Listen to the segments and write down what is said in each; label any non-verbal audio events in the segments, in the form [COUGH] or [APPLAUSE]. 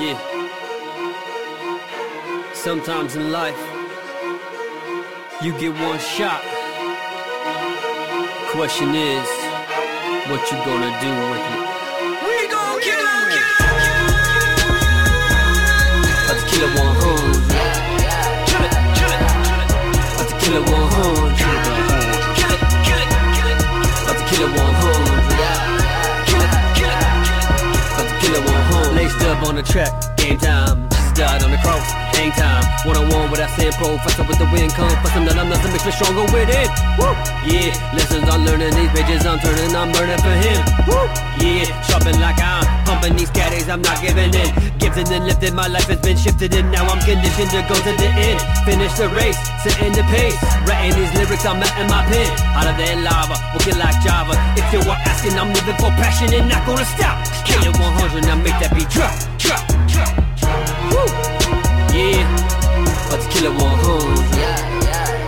Yeah. Sometimes in life, you get one shot. Question is, what you gonna do with it? We gon' kill it! About to kill it 100. Kill it, kill it, About to kill it 100. Kill it, kill it, kill it. About to kill it 100. 100. Up on the track, game time. Jesus died on the cross, hang time. One on one with that same professor with the wind some that I'm nothing makes me stronger with it. Woo! Yeah, lessons I'm learning, these pages I'm turning, I'm learning for him. Woo! Yeah, sharpen like I'm pumping these caddies, I'm not giving in. Gifted and lifted, my life has been shifted, and now I'm conditioned to go to the end. Finish the race, setting the pace. Writing these lyrics, I'm in my pen. Out of that lava, working like Java. If you were asking, I'm living for passion and not gonna stop. Kill it 100, now make that beat drop. Yeah, about to kill it 100.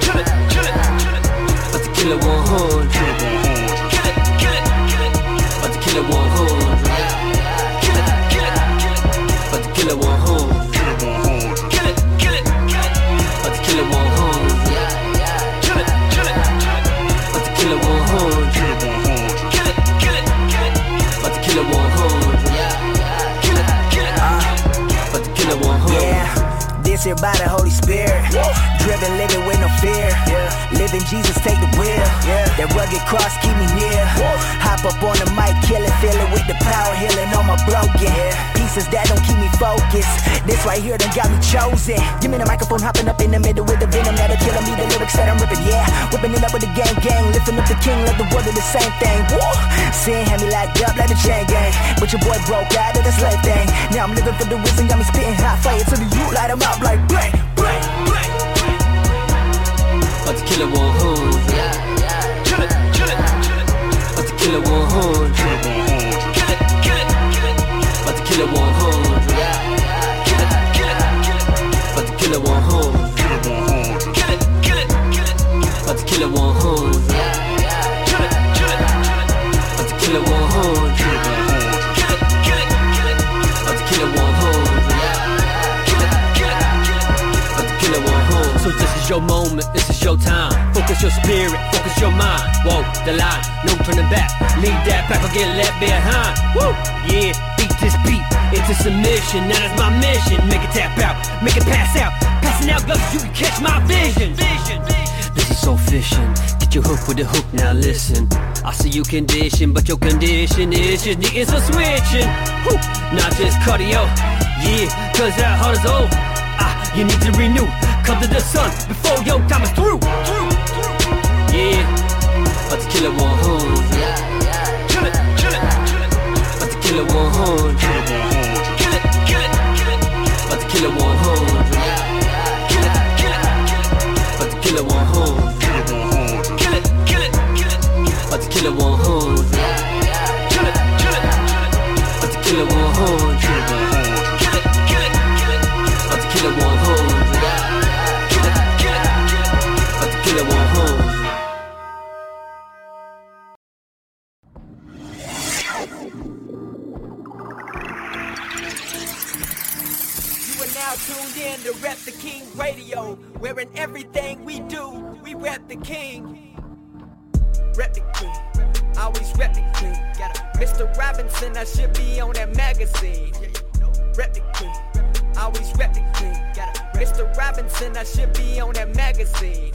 Kill it, kill it, kill it. About to kill it 100. Kill it, kill it, kill it. About to kill it 100. Kill it, kill it, kill it. About to kill it Yeah, by the Holy Spirit. Driven, living with no fear. Yeah. Living Jesus, take the wheel. That rugged cross keep me near. Hop up on the mic, kill it, feel it with the power, healing on my broken pieces that don't keep me focused. This right here done got me chosen. Give me the microphone, hopping up in the middle with the venom that'll killing me. The lyrics that I'm ripping, yeah. Whipping it up with the gang gang, lifting up the king, let the world do the same thing. Woo! Sin had me locked up like the chain gang, but your boy broke out of the slave thing. Now I'm living for the reason, got me spitting hot fire to the youth, light 'em up like bang, bang, bang. About to kill it 100. Kill kill it 100. Kill it, kill it, kill it. About to kill it 100. Kill it, kill it, kill it. About to kill it 100. Kill it, kill it, kill it. About to kill it 100. Kill it, kill it, kill it. About to kill it 100. Kill it, kill it, kill it. About to kill it 100. Kill it, kill it, kill it. About to kill it 100. So this is your moment, this is your time. Focus your spirit, focus your mind. Whoa, the line, no turning back. Leave that back or get left behind. Woo, yeah, beat this beat into submission. That is my mission. Make it tap out, make it pass out. Passing out gloves, you can catch my vision. Vision. This is so fishing. Get your hook with the hook, now listen. I see you condition, but your condition is just needing some switching. Woo, not just cardio. Yeah, cause that heart is old. Ah, you need to renew. Come to the sun before your time is through. Yeah, about to kill it 100. Kill it, kill it, kill it. About to kill it 100. Kill it, kill it, kill it. About to kill it 100. Kill it, kill it, kill it. About to kill it 100. Kill it, kill it, kill it. About to kill it 100. Kill it, kill it, kill it. About to kill it 100. Kill it, kill it, kill it. About to kill it Radio, where in everything we do, we rep the King. Rep the King, always rep the King. Mr. Robinson, I should be on that magazine. Rep the King, always rep the King. Mr. Robinson, I should be on that magazine.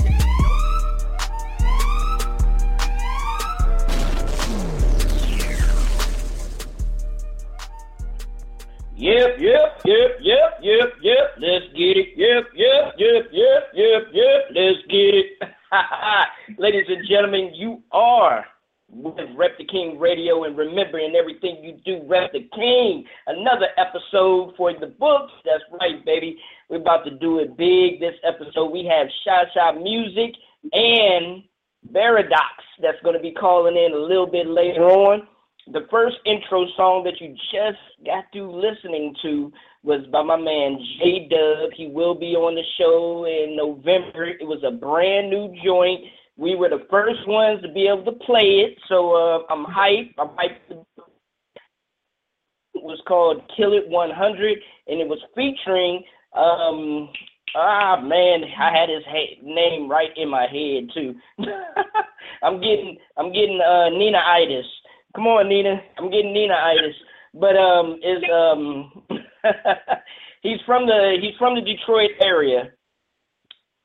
Yep, yep, yep, yep, yep, yep. Let's get it. Yep, yep, yep, yep, yep, yep. Let's get it. [LAUGHS] Ladies and gentlemen, you are with Rep the King Radio and remembering everything you do, Rep the King. Another episode for the books. That's right, baby. We're about to do it big this episode. We have Sha Sha Music and Baradox that's going to be calling in a little bit later on. The first intro song that you just got through listening to was by my man J Dub. He will be on the show in November. It was a brand new joint. We were the first ones to be able to play it, so uh, I'm hyped. I'm hyped. It was called Kill It 100, and it was featuring um, Ah man, I had his ha- name right in my head too. [LAUGHS] I'm getting I'm getting uh Nina itis. Come on, Nina. I'm getting Nina itis. But um is um [LAUGHS] he's from the he's from the Detroit area.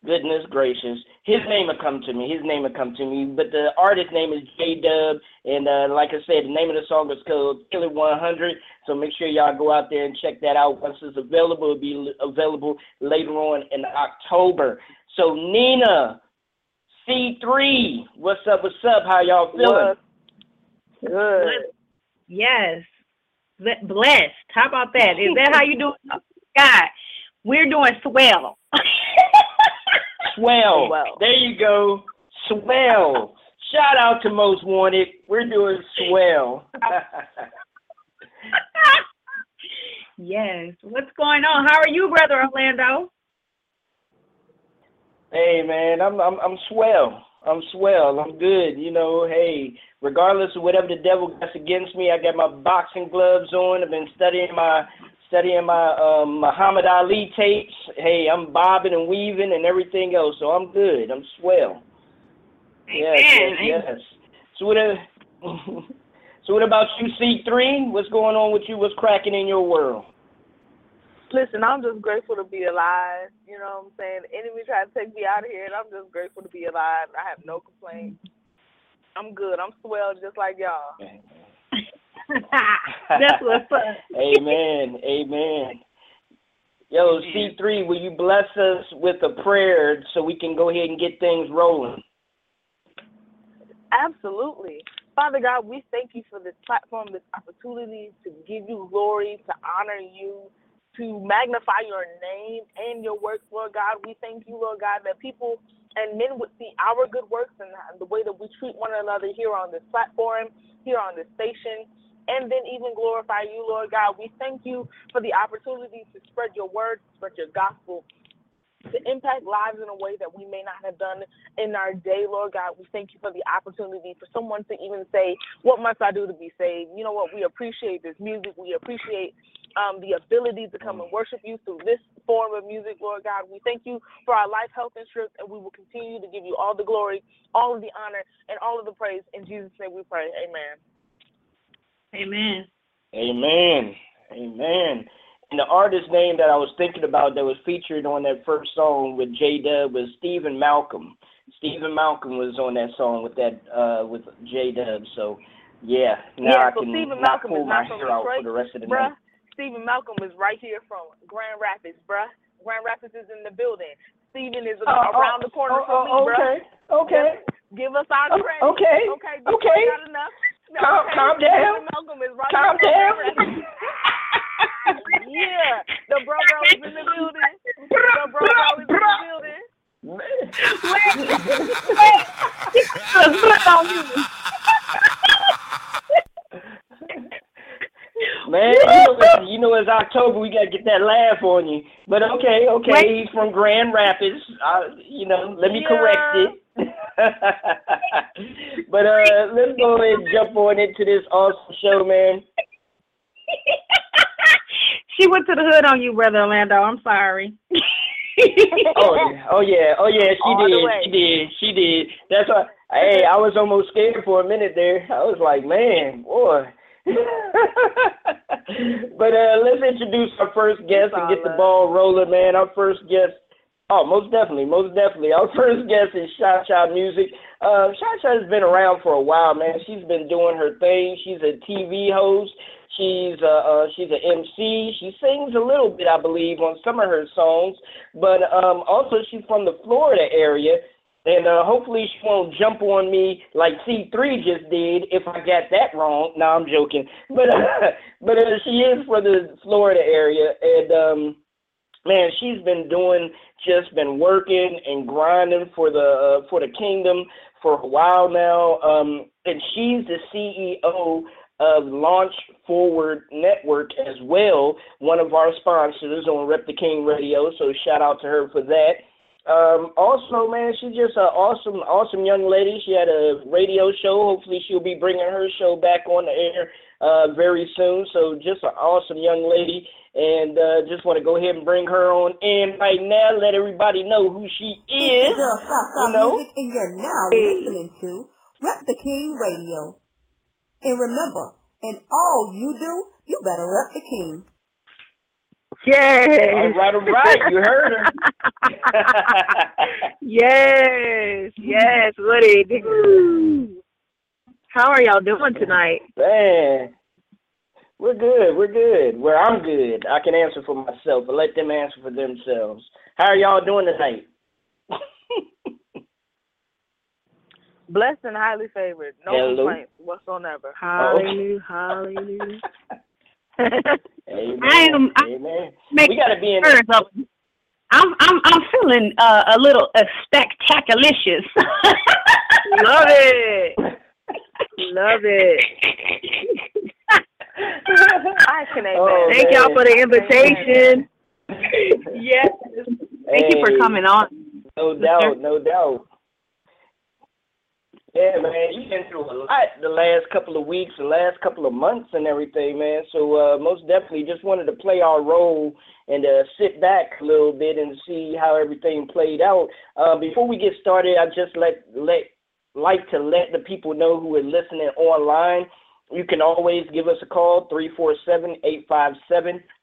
Goodness gracious. His name will come to me. His name will come to me. But the artist name is J Dub. And uh, like I said, the name of the song is called Kill It 100. So make sure y'all go out there and check that out. Once it's available, it'll be available later on in October. So Nina, C3, what's up? What's up? How y'all feeling? Good. Yes. Blessed. How about that? Is that how you doing? God, we're doing swell. [LAUGHS] swell. swell. There you go. Swell. Shout out to Most Wanted. We're doing swell. [LAUGHS] yes. What's going on? How are you, brother Orlando? Hey man, I'm I'm I'm swell. I'm swell. I'm good. You know, hey, regardless of whatever the devil gets against me, I got my boxing gloves on. I've been studying my studying my um, Muhammad Ali tapes. Hey, I'm bobbing and weaving and everything else, so I'm good. I'm swell. Yes, yes, yes. So what? Uh, [LAUGHS] so what about you, C3? What's going on with you? What's cracking in your world? Listen, I'm just grateful to be alive. You know what I'm saying? The enemy tried to take me out of here, and I'm just grateful to be alive. I have no complaints. I'm good. I'm swell just like y'all. That's what's up. [LAUGHS] Amen. Amen. Yo, C3, will you bless us with a prayer so we can go ahead and get things rolling? Absolutely. Father God, we thank you for this platform, this opportunity to give you glory, to honor you, to magnify your name and your works, Lord God. We thank you, Lord God, that people and men would see our good works and the way that we treat one another here on this platform, here on this station, and then even glorify you, Lord God. We thank you for the opportunity to spread your word, spread your gospel, to impact lives in a way that we may not have done in our day, Lord God. We thank you for the opportunity for someone to even say, What must I do to be saved? You know what? We appreciate this music. We appreciate um, the ability to come and worship you through this form of music, Lord God. We thank you for our life, health, and strength, and we will continue to give you all the glory, all of the honor, and all of the praise. In Jesus' name we pray. Amen. Amen. Amen. Amen. And the artist name that I was thinking about that was featured on that first song with J Dub was Stephen Malcolm. Stephen Malcolm was on that song with that uh with J Dub. So yeah, now yeah, I so can Stephen not Malcolm pull my hair out for the rest of the bruh. night. Stephen Malcolm is right here from Grand Rapids, bruh. Grand Rapids is in the building. Stephen is uh, around uh, the corner uh, from me, okay, bruh. Okay. Just give us our credit. Okay. Okay. Okay. Not enough. No, Calm, okay. calm down. Stephen Malcolm is right Calm here down. from Grand Rapids. yeah. The bro bro is in the building. The bro bro is in the building. Man, you know, you know it's October. We gotta get that laugh on you. But okay, okay, he's from Grand Rapids. Uh, you know, let me Yeah. correct it. [LAUGHS] but uh, let's go ahead and jump on into this awesome show, man. [LAUGHS] she went to the hood on you, brother Orlando. I'm sorry. [LAUGHS] oh, yeah. oh yeah, oh yeah, she All did, she did, she did. That's why. Hey, I was almost scared for a minute there. I was like, man, boy. [LAUGHS] but uh, let's introduce our first guest and get the ball rolling, man. Our first guest. Oh, most definitely, most definitely. Our [LAUGHS] first guest is Cha Cha Music. Uh, Cha Cha has been around for a while, man. She's been doing her thing. She's a TV host. She's uh, uh she's an MC. She sings a little bit, I believe, on some of her songs. But um, also she's from the Florida area, and uh, hopefully she won't jump on me like C3 just did if I got that wrong. No, I'm joking. [LAUGHS] But uh, but uh, she is from the Florida area, and um, man, she's been doing just been working and grinding for the uh, for the kingdom for a while now. Um, and she's the CEO of Launch Forward Network as well, one of our sponsors on Rep the King Radio. So shout out to her for that. Um, also, man, she's just an awesome, awesome young lady. She had a radio show. Hopefully, she'll be bringing her show back on the air uh, very soon. So just an awesome young lady, and uh, just want to go ahead and bring her on in right now. Let everybody know who she is. Girl, You know? and you're now listening to Rep the King Radio. And remember, in all you do, you better rep the King. Yes. All right, all right, you heard her. [LAUGHS] yes, yes, Woody. How are y'all doing tonight? Man, we're good. We're good. Well, I'm good. I can answer for myself, but let them answer for themselves. How are y'all doing tonight? [LAUGHS] Blessed and highly favored. No Hello. complaints whatsoever. Oh, hallelujah, hallelujah. [LAUGHS] Amen. I am- I'm Amen. making We got to be in. Sure, I'm I'm I'm feeling uh, a little uh, spectaculicious. [LAUGHS] Love it. Love it. [LAUGHS] I can amen. Oh, Thank y'all for the invitation. yes. Thank you for coming on. No doubt, no doubt. Yeah, man, you've been through a lot the last couple of weeks, the last couple of months, and everything, man. So uh, most definitely, just wanted to play our role and uh, sit back a little bit and see how everything played out. Uh, before we get started, I just let let like to let the people know who are listening online. You can always give us a call,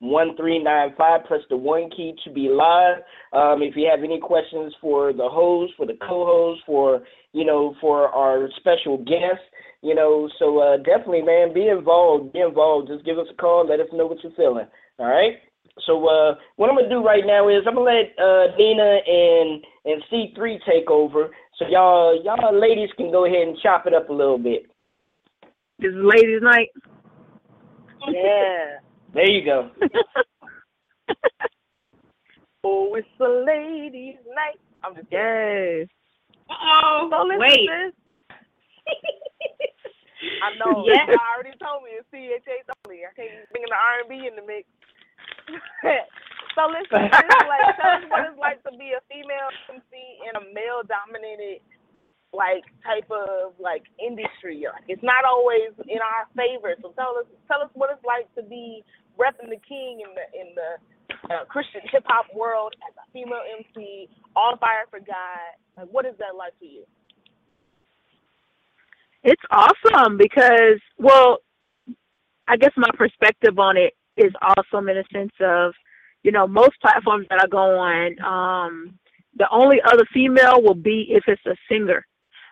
347-857-1395, press the one key to be live. Um, if you have any questions for the host, for the co-host, for, you know, for our special guest, you know, so uh, definitely, man, be involved, be involved. Just give us a call, let us know what you're feeling, all right? So uh, what I'm gonna do right now is I'm gonna let uh, Dina and and C3 take over. So y'all y'all ladies can go ahead and chop it up a little bit. This is ladies' night. Yeah. [LAUGHS] There you go. [LAUGHS] Oh, it's a ladies' night. I'm just kidding. Yes. So listen, Wait. sis. [LAUGHS] I know. Yes. I already told me it's CHH only. I can't bring the R&B in the mix. so listen, this is like, tell us what it's like to be a female MC in a male-dominated like type of like industry. Like it's not always in our favor. So tell us, tell us what it's like to be repping the king in the in the uh, Christian hip hop world as a female MC, on fire for God. Like, what is that like for you? It's awesome because, well, I guess my perspective on it is awesome in a sense of, you know, most platforms that I go on, um, the only other female will be if it's a singer.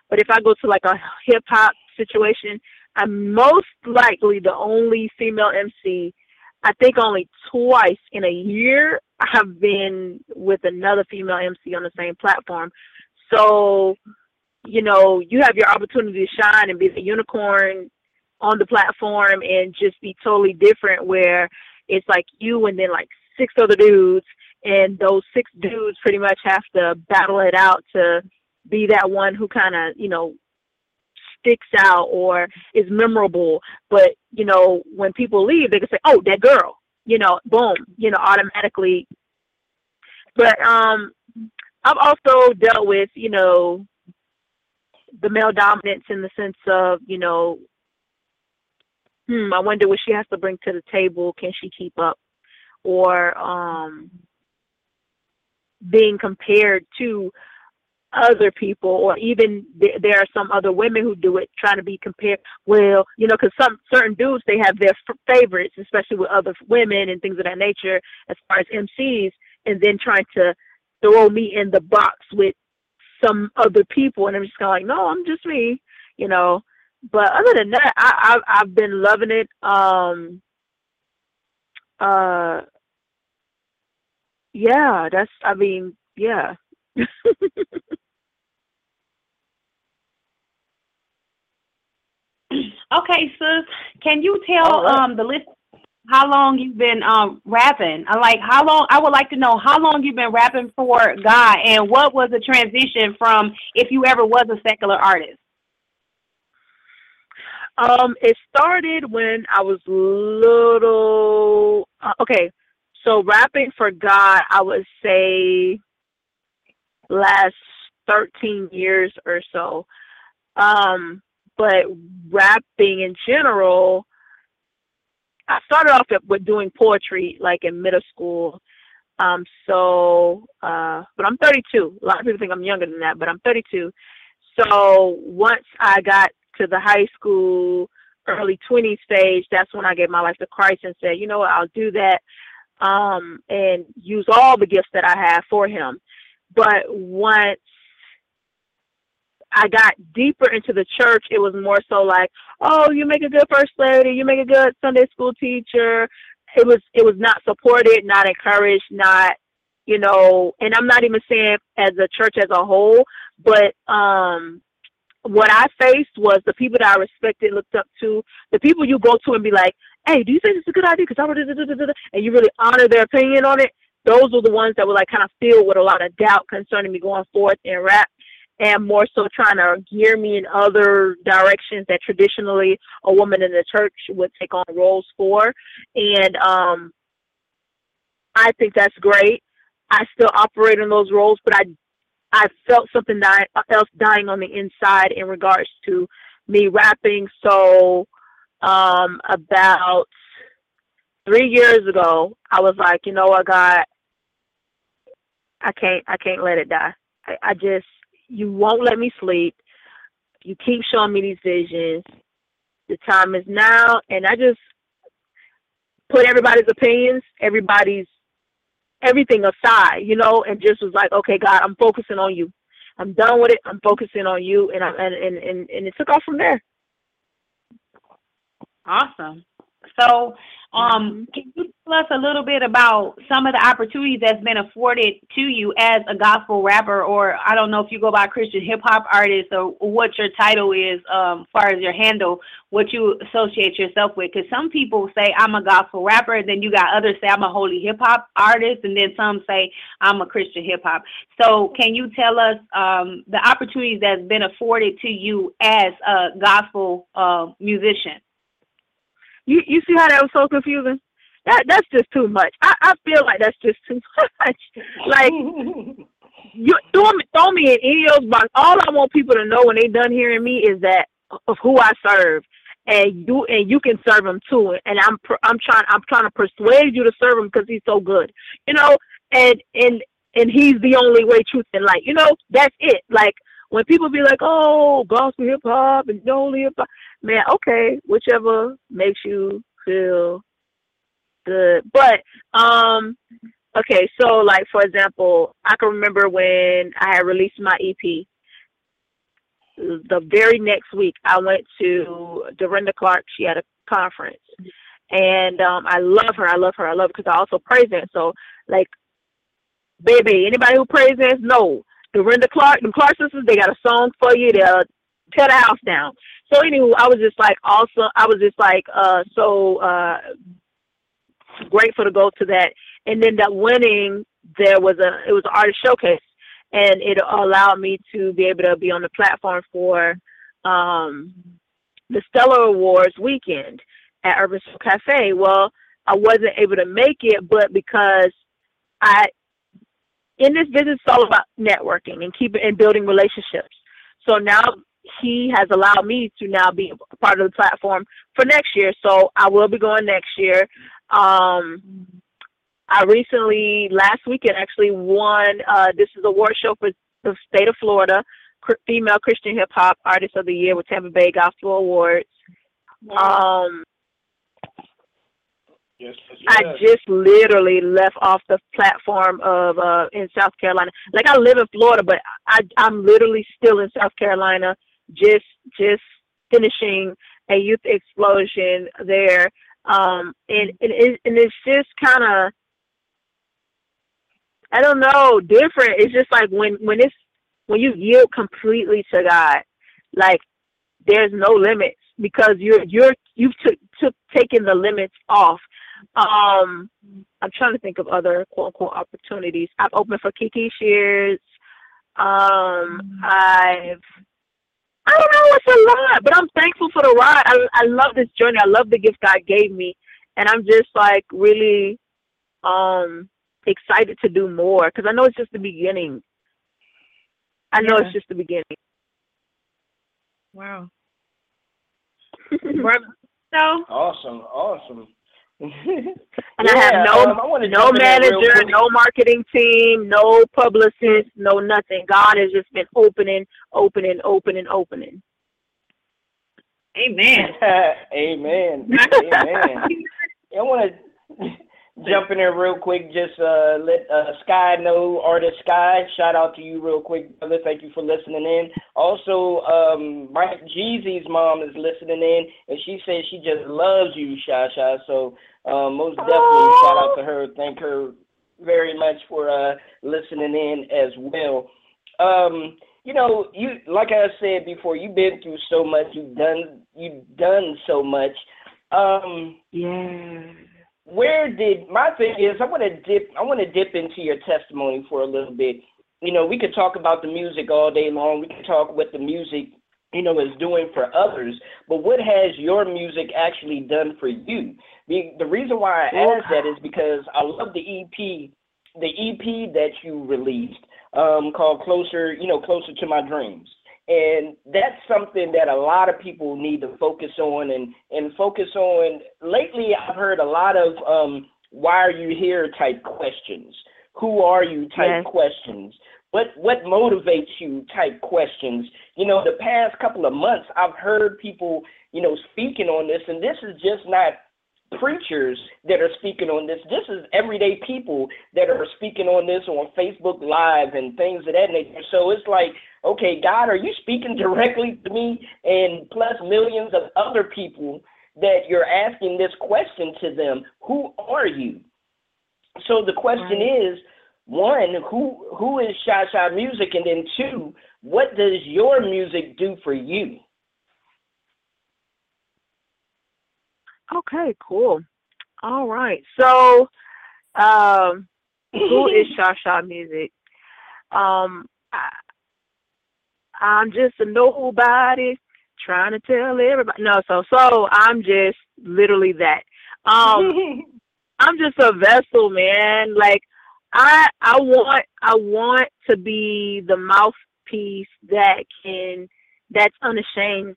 But if I go to like a hip hop situation, I'm most likely the only female MC. I think only twice in a year I have been with another female MC on the same platform. So, you know, you have your opportunity to shine and be the unicorn on the platform and just be totally different where it's like you and then like six other dudes and those six dudes pretty much have to battle it out to be that one who kind of, you know, sticks out or is memorable. But, you know, when people leave, they can say, oh, that girl, you know, boom, you know, automatically. But um, I've also dealt with, you know, the male dominance in the sense of, you know, hmm, I wonder what she has to bring to the table. Can she keep up? Or um, being compared to other people, or even th- there are some other women who do it, trying to be compared. Well, you know, because some certain dudes they have their f- favorites, especially with other women and things of that nature, as far as MCs, and then trying to throw me in the box with some other people, and I'm just kind of like, no, I'm just me, you know. But other than that, I, I I've been loving it. Um, uh, yeah, that's. I mean, yeah. [LAUGHS] [CLEARS THROAT] Okay, sis, can you tell right. um the list how long you've been um rapping? I like how long I would like to know how long you've been rapping for God and what was the transition from if you ever was a secular artist. Um, it started when I was little. Uh, okay, so rapping for God, I would say last thirteen years or so. Um, but rapping in general I started off with doing poetry like in middle school. Um, so, uh, but I'm 32. A lot of people think I'm younger than that, but I'm 32. So once I got to the high school, early 20s stage, that's when I gave my life to Christ and said, you know what, I'll do that um, and use all the gifts that I have for Him. But once I got deeper into the church, it was more so like, oh, you make a good first lady, you make a good Sunday school teacher. It was it was not supported, not encouraged, not you know, and I'm not even saying as a church as a whole, but um what I faced was the people that I respected, looked up to, the people you go to and be like, hey, do you think it's a good idea? Because I would, and you really honor their opinion on it. Those were the ones that were like kind of filled with a lot of doubt concerning me going forth in rap and more so trying to gear me in other directions that traditionally a woman in the church would take on roles for. And um I think that's great. I still operate in those roles, but I I felt something die, else dying on the inside in regards to me rapping. So um, about three years ago, I was like, you know what, God, I can't, I can't let it die. I, I just, you won't let me sleep. You keep showing me these visions. The time is now, and I just put everybody's opinions, everybody's everything aside, you know, and just was like, okay, God, I'm focusing on you. I'm done with it. I'm focusing on you, and I and and and, and it took off from there. Awesome. So, um, can you tell us a little bit about some of the opportunities that's been afforded to you as a gospel rapper, or I don't know if you go by Christian hip hop artist or what your title is, um, as far as your handle, what you associate yourself with? Because some people say I'm a gospel rapper, then you got others say I'm a holy hip hop artist, and then some say I'm a Christian hip hop. So, can you tell us um, the opportunities that's been afforded to you as a gospel uh, musician? You you see how that was so confusing? That that's just too much. I, I feel like that's just too [LAUGHS] much. like you throw me throw me in any of those boxes. All I want people to know when they done hearing me is that of who I serve, and you and you can serve him too. And I'm I'm trying I'm trying to persuade you to serve him because he's so good, you know. And and and he's the only way, truth, and light. You know, that's it. Like when people be like, "Oh, gospel hip hop and only hip hop," man, okay, whichever makes you feel good. But um, okay, so like for example, I can remember when I had released my EP. The very next week, I went to Dorinda Clark. She had a conference, and um, I love her. I love her. I love because I also praise her. So, like, baby, anybody who prays her, no, Dorinda Clark, the Clark sisters, they got a song for you. They'll tear the house down. So anyway, I was just like also I was just like uh so uh grateful to go to that. And then that winning there was a it was an artist showcase and it allowed me to be able to be on the platform for um the Stellar Awards weekend at Urban Soul Cafe. Well, I wasn't able to make it, but because I in this business it's all about networking and keeping and building relationships. So now he has allowed me to now be a part of the platform for next year. So I will be going next year. Um, I recently, last weekend, actually won. Uh, this is a award show for the state of Florida, female Christian hip hop artist of the year with Tampa Bay Gospel Awards. Um, Yes, yes, I just literally left off the platform of uh in South Carolina. Like I live in Florida, but I I'm literally still in South Carolina, just just finishing a youth explosion there. Um and and, it, and it's just kind of I don't know, different. It's just like when when it's when you yield completely to God, like there's no limits because you're you're you've took took taken the limits off um, I'm trying to think of other quote unquote opportunities. I've opened for Kiki Sheard. Um, I've I don't know, it's a lot, but I'm thankful for the ride. I I love this journey. I love the gift God gave me, and I'm just like really um excited to do more because I know it's just the beginning. I know Yeah. it's just the beginning. Wow. [LAUGHS] So Awesome, awesome. And I have no um, I no jump in there real manager, quick. no marketing team, no publicist, no nothing. God has just been opening, opening, opening, opening. Amen. [LAUGHS] Amen. Amen. [LAUGHS] I want to jump in there real quick. Just uh, let uh, Sky know, artist Sky. Shout out to you real quick, brother. Thank you for listening in. Also, um, Mike Jeezy's mom is listening in, and she says she just loves you, Sha Sha. So um, most definitely, shout out to her. Thank her very much for uh, listening in as well. Um, you know, you like I said before, you've been through so much. You've done you've done so much. Um, Yeah. Where did my thing is? I want to dip. I want to dip into your testimony for a little bit. You know, we could talk about the music all day long. We can talk what the music, you know, is doing for others. But what has your music actually done for you? The, the reason why I ask that is because I love the EP, the EP that you released, um, called "Closer," you know, "Closer to My Dreams." And that's something that a lot of people need to focus on and, and focus on. Lately, I've heard a lot of um, why are you here type questions. Who are you type Yes. questions. What what motivates you type questions. You know, the past couple of months I've heard people, you know, speaking on this and this is just not preachers that are speaking on this. This is everyday people that are speaking on this on Facebook Live and things of that nature. So it's like, okay, God, are you speaking directly to me and plus millions of other people that you're asking this question to them? Who are you? So the question is, one, who who is Shy Shy Music, and then two, what does your music do for you? Okay, cool. All right. So, um, who is [LAUGHS] Shasha Music? Um, I, I'm just a nobody trying to tell everybody. No, so so I'm just literally that. Um, [LAUGHS] I'm just a vessel, man. Like I I want I want to be the mouthpiece that can that's unashamed.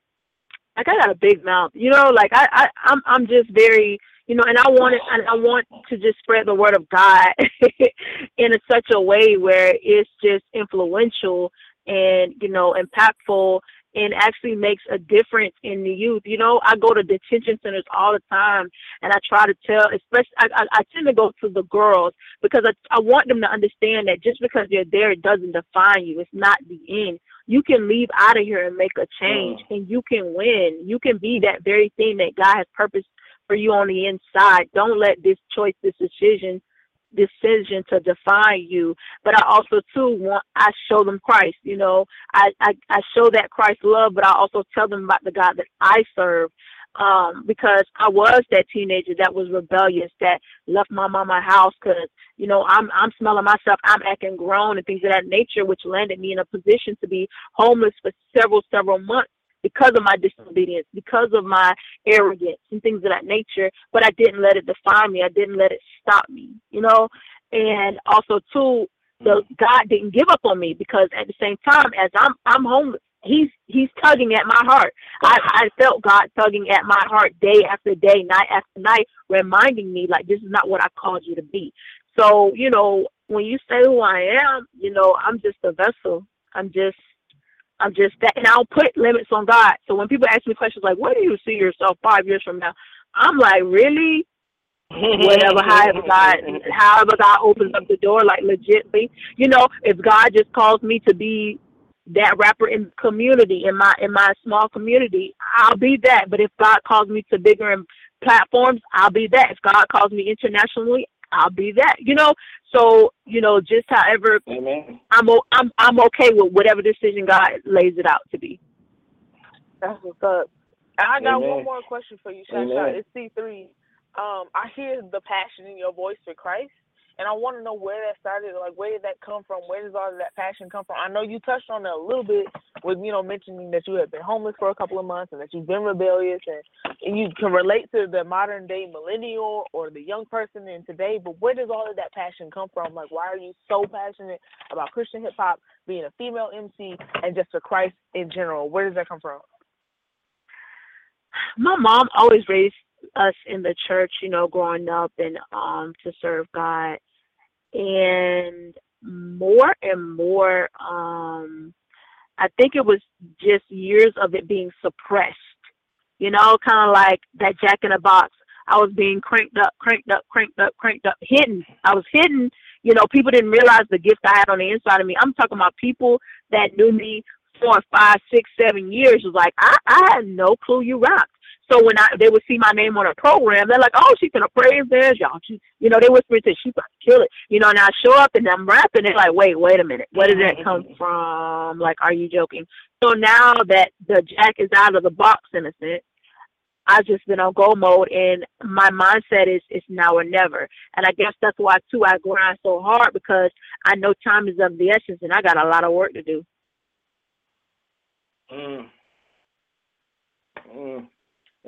Like I got a big mouth, you know. Like I I I'm I'm just very you know, and I want it, and I want to just spread the word of God [LAUGHS] in a, such a way where it's just influential and you know impactful and actually makes a difference in the youth. You know, I go to detention centers all the time, and I try to tell, especially I, I, I tend to go to the girls because I, I want them to understand that just because you're there, it doesn't define you. It's not the end. You can leave out of here and make a change, mm. and you can win. You can be that very thing that God has purposed for you on the inside. Don't let this choice, this decision decision to define you but i also too want i show them christ you know? I, I i show that christ love but i also tell them about the god that i serve um because i was that teenager that was rebellious that left my mama house because you know i'm i'm smelling myself i'm acting grown and things of that nature which landed me in a position to be homeless for several several months because of my disobedience, because of my arrogance and things of that nature. But I didn't let it define me. I didn't let it stop me, you know. And also too, the mm. God didn't give up on me because at the same time as I'm I'm homeless, He's He's tugging at my heart. I I felt God tugging at my heart day after day, night after night, reminding me like this is not what I called you to be. So you know when you say who I am, you know I'm just a vessel. I'm just I'm just that, and I'll put limits on God. So when people ask me questions like, "Where do you see yourself five years from now?" I'm like, "Really? Whatever, however God, however God opens up the door, like legitly, you know, if God just calls me to be that rapper in the community, in my in my small community, I'll be that. But if God calls me to bigger and platforms, I'll be that. If God calls me internationally, I'll be that. You know, so you know, just however Amen. I'm o- I'm I'm okay with whatever decision God lays it out to be. That's what's up. I got Amen. one more question for you, Shasha. It's C three. Um, I hear the passion in your voice for Christ, and I want to know where that started. Like, where did that come from? Where does all of that passion come from? I know you touched on it a little bit with you know mentioning that you have been homeless for a couple of months and that you've been rebellious, and, and you can relate to the modern day millennial or the young person in today. But where does all of that passion come from? Like, why are you so passionate about Christian hip hop, being a female MC, and just for Christ in general? Where does that come from? My mom always raised us in the church, you know, growing up and um to serve God. And more and more um I think it was just years of it being suppressed. You know, kind of like that jack in the box. I was being cranked up, cranked up, cranked up, cranked up, hidden. I was hidden. You know, people didn't realize the gift I had on the inside of me. I'm talking about people that knew me four, five, six, seven years. Was like, I, I had no clue you rocked. So when I they would see my name on a program, they're like, "Oh, she's gonna praise dance, y'all." She, you know, they whisper to she about to kill it. You know, and I show up and I'm rapping. They're like, "Wait, wait a minute, where did that come from? Like, are you joking?" So now that the jack is out of the box in a sense, I've just been on go mode, and my mindset is is now or never. And I guess that's why too I grind so hard because I know time is of the essence, and I got a lot of work to do. Mm. Mm.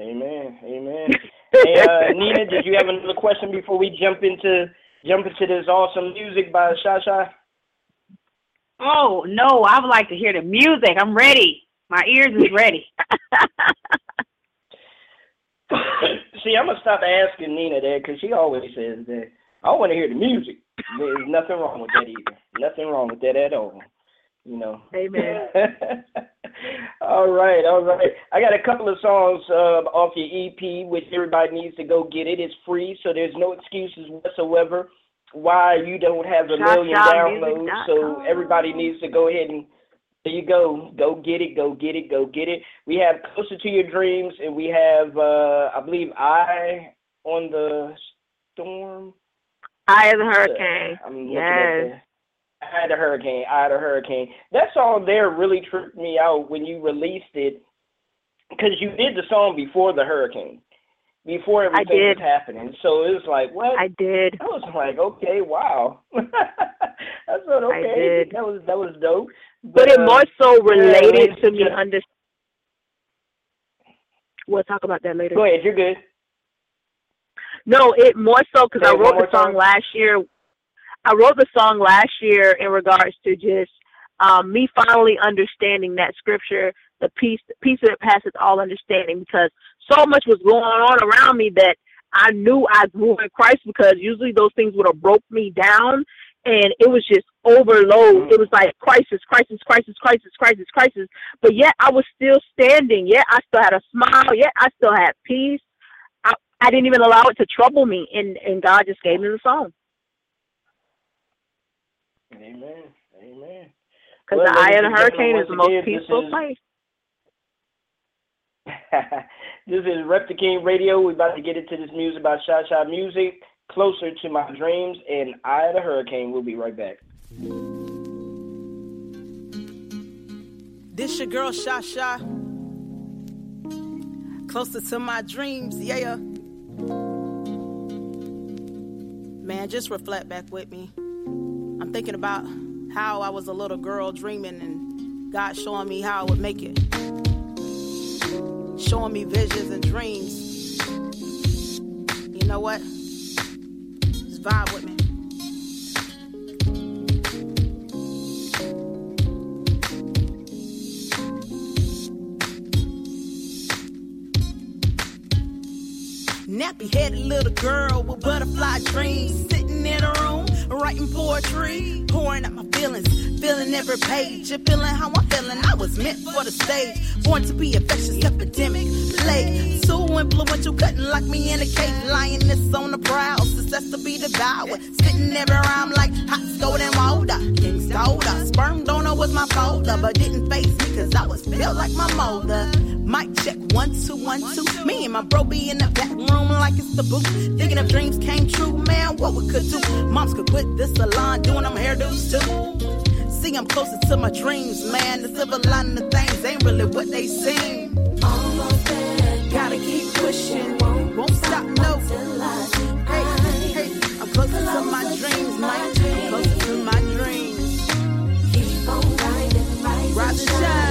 Amen. Amen. [LAUGHS] hey, uh, Nina, did you have another question before we jump into jump into this awesome music by Shasha? Oh no, I would like to hear the music. I'm ready. My ears is ready. [LAUGHS] See, I'm gonna stop asking Nina that because she always says that I want to hear the music. There's nothing wrong with that either. Nothing wrong with that at all. You know. Amen. [LAUGHS] all right, all right. I got a couple of songs uh, off your EP, which everybody needs to go get it. It's free, so there's no excuses whatsoever why you don't have a million downloads. So everybody needs to go ahead and there you go. Go get it. Go get it. Go get it. We have closer to your dreams, and we have, uh, I believe, I on the storm. Eye of the hurricane. Yes. I had a hurricane. I had a hurricane. That song there really tripped me out when you released it, because you did the song before the hurricane, before everything was happening. So it was like, what? I did. I was like, okay, wow. [LAUGHS] I said, okay, I did. that was that was dope. But, But, it uh, more so related yeah, to me under. We'll talk about that later. Go ahead, you're good. No, it more so because I Say it one wrote the song time. last year. I wrote the song last year in regards to just um, me finally understanding that scripture, the peace, peace that passeth all understanding, because so much was going on around me that I knew I grew in Christ because usually those things would have broke me down, and it was just overload. It was like crisis, crisis, crisis, crisis, crisis, crisis. But yet I was still standing. Yet I still had a smile. Yet I still had peace. I, I didn't even allow it to trouble me, and and God just gave me the song. Amen. Amen. Because Well, the eye of the hurricane is the most again, peaceful is- place. [LAUGHS] this is Rep the King Radio. We're about to get into this music by Shy Shy Music, Closer to My Dreams, and Eye of the Hurricane. We'll be right back. This your girl Shasha. Closer to my dreams, yeah. Man, just reflect back with me. Thinking about how I was a little girl dreaming and God showing me how I would make it. Showing me visions and dreams. You know what? Just vibe with me. Nappy headed little girl with butterfly dreams. Sitting in a room, writing poetry. Pouring out my feelings, feeling every page. And feeling how I'm feeling. I was meant for the stage. Born to be infectious epidemic. Plague. So influential, couldn't lock me in a cage. Lioness on the prowl. Success to be devoured. Spitting every rhyme like hot golden water. King's daughter. Sperm donor was my folder. But didn't face me cause I was built like my molder. Mic check one, two, one, two. Me and my bro be in the back room like it's the boot. Thinking if dreams came true, man, what we could do. Moms could quit this salon, doing them hairdos too. See, I'm closer to my dreams, man. The silver lining of things ain't really what they seem. Almost there. Gotta keep pushing, won't stop, no. Hey, hey, I'm closer to my dreams. I'm closer to my dreams. Keep on Rise and shine.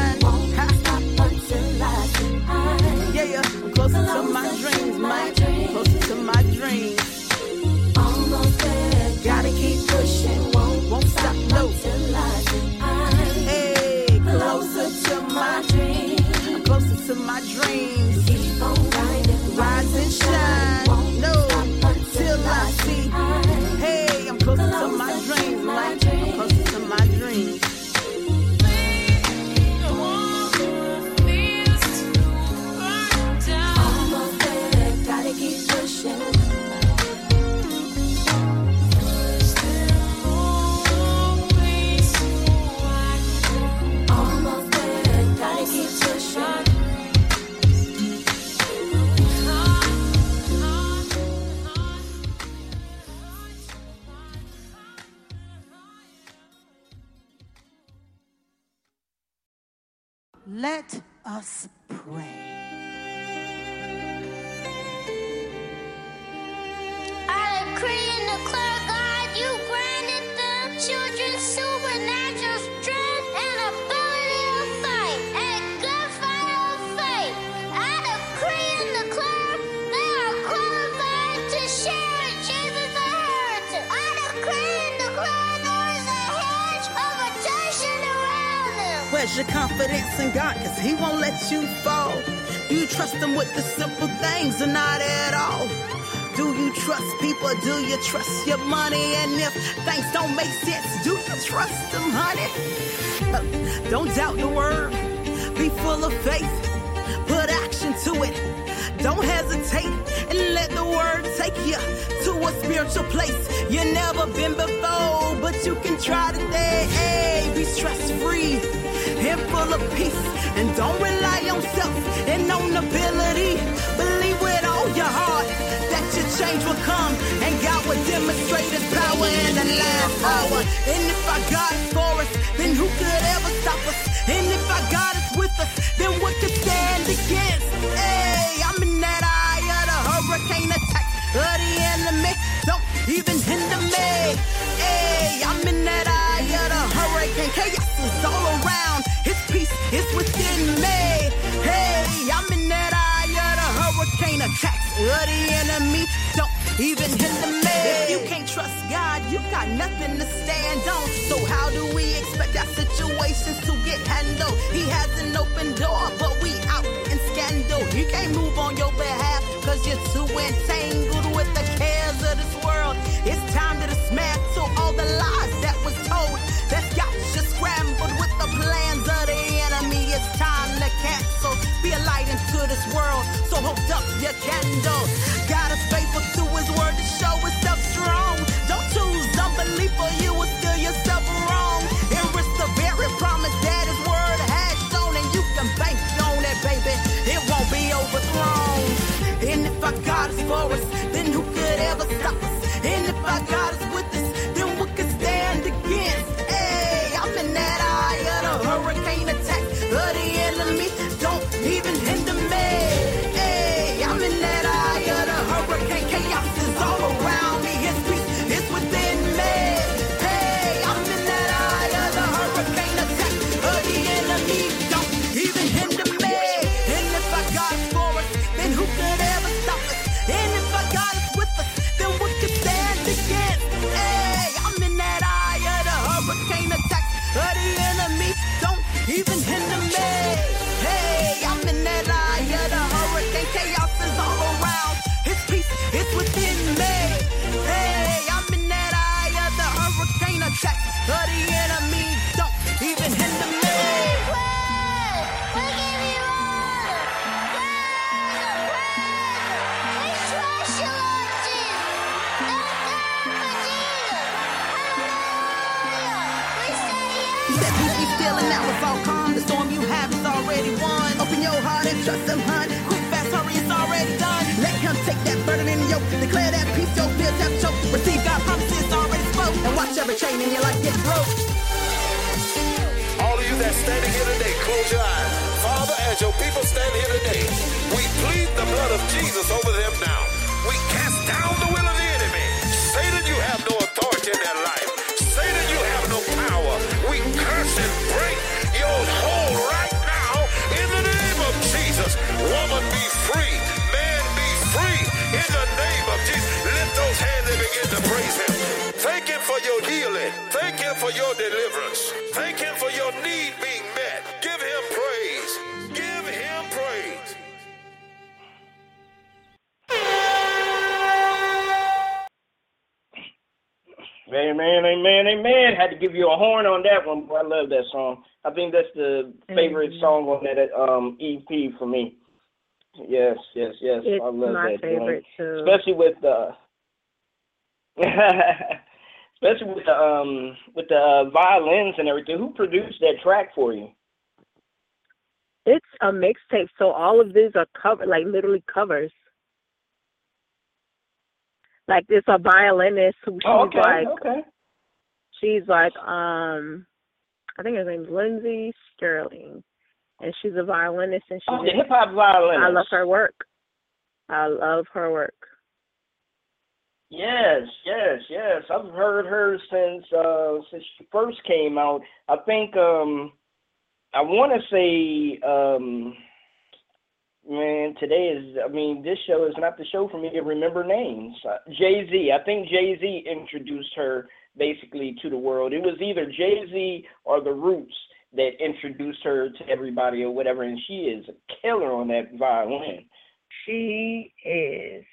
Let us your confidence in God? Cause He won't let you fall. Do you trust Him with the simple things or not at all? Do you trust people? Do you trust your money? And if things don't make sense, do you trust them, honey? [LAUGHS] Don't doubt the word. Be full of faith. Put action to it. Don't hesitate and let the word take you to a spiritual place you've never been before, but you can try today. Be stress free and full of peace, and don't rely on self and on ability. Believe with all your heart that your change will come, and God will demonstrate His power in the last hour. And if our God is for us, then who could ever stop us? And if our God is with us, then what could stand against? Hey, I'm in that eye of the hurricane attack of the enemy. Don't even hinder me. Hey, I'm in that eye hurricane. Chaos is all around. His peace is within me. Hey, I'm in that eye of the hurricane attacks of the enemy. Don't even hinder me. If you can't trust God, you got nothing to stand on. So how do we expect our situations to get handled? He has an open door, but we out in scandal. He can't move on your behalf cause you're too entangled with the cares of this world. It's time to dismantle all the lies world. So hold up your candle. God is faithful to his word to show himself strong. Don't choose unbelief or you will steal yourself wrong. And risk the very promise that his word has shown. And you can bank on it, baby. It won't be overthrown. And if our God is for us, then who could ever stop us? And if our God is the And every chain in your life get broke. All of you that standing here today, close your eyes. Father, as your people stand here today, we plead the blood of Jesus over them now. We cast down the will of the Amen, amen, amen. Had to give you a horn on that one. Boy, I love that song. I think that's the favorite Mhm. song on that um, EP for me. Yes, yes, yes. It's I love my that. favorite joint. too. Especially with the, [LAUGHS] especially with the um with the uh, violins and everything. Who produced that track for you? It's a mixtape, so all of these are cover, like literally covers. Like it's a violinist who she's Oh, okay, like okay. she's like um I think her name's Lindsey Stirling. and she's a violinist, and she Oh, the hip hop violinist. I love her work. I love her work. Yes, yes, yes. I've heard her since uh since she first came out. I think um I want to say um man, today is I mean, this show is not the show for me to remember names. Uh, Jay-Z. I think Jay-Z introduced her basically to the world. It was either Jay-Z or The Roots that introduced her to everybody or whatever and she is a killer on that violin. She is.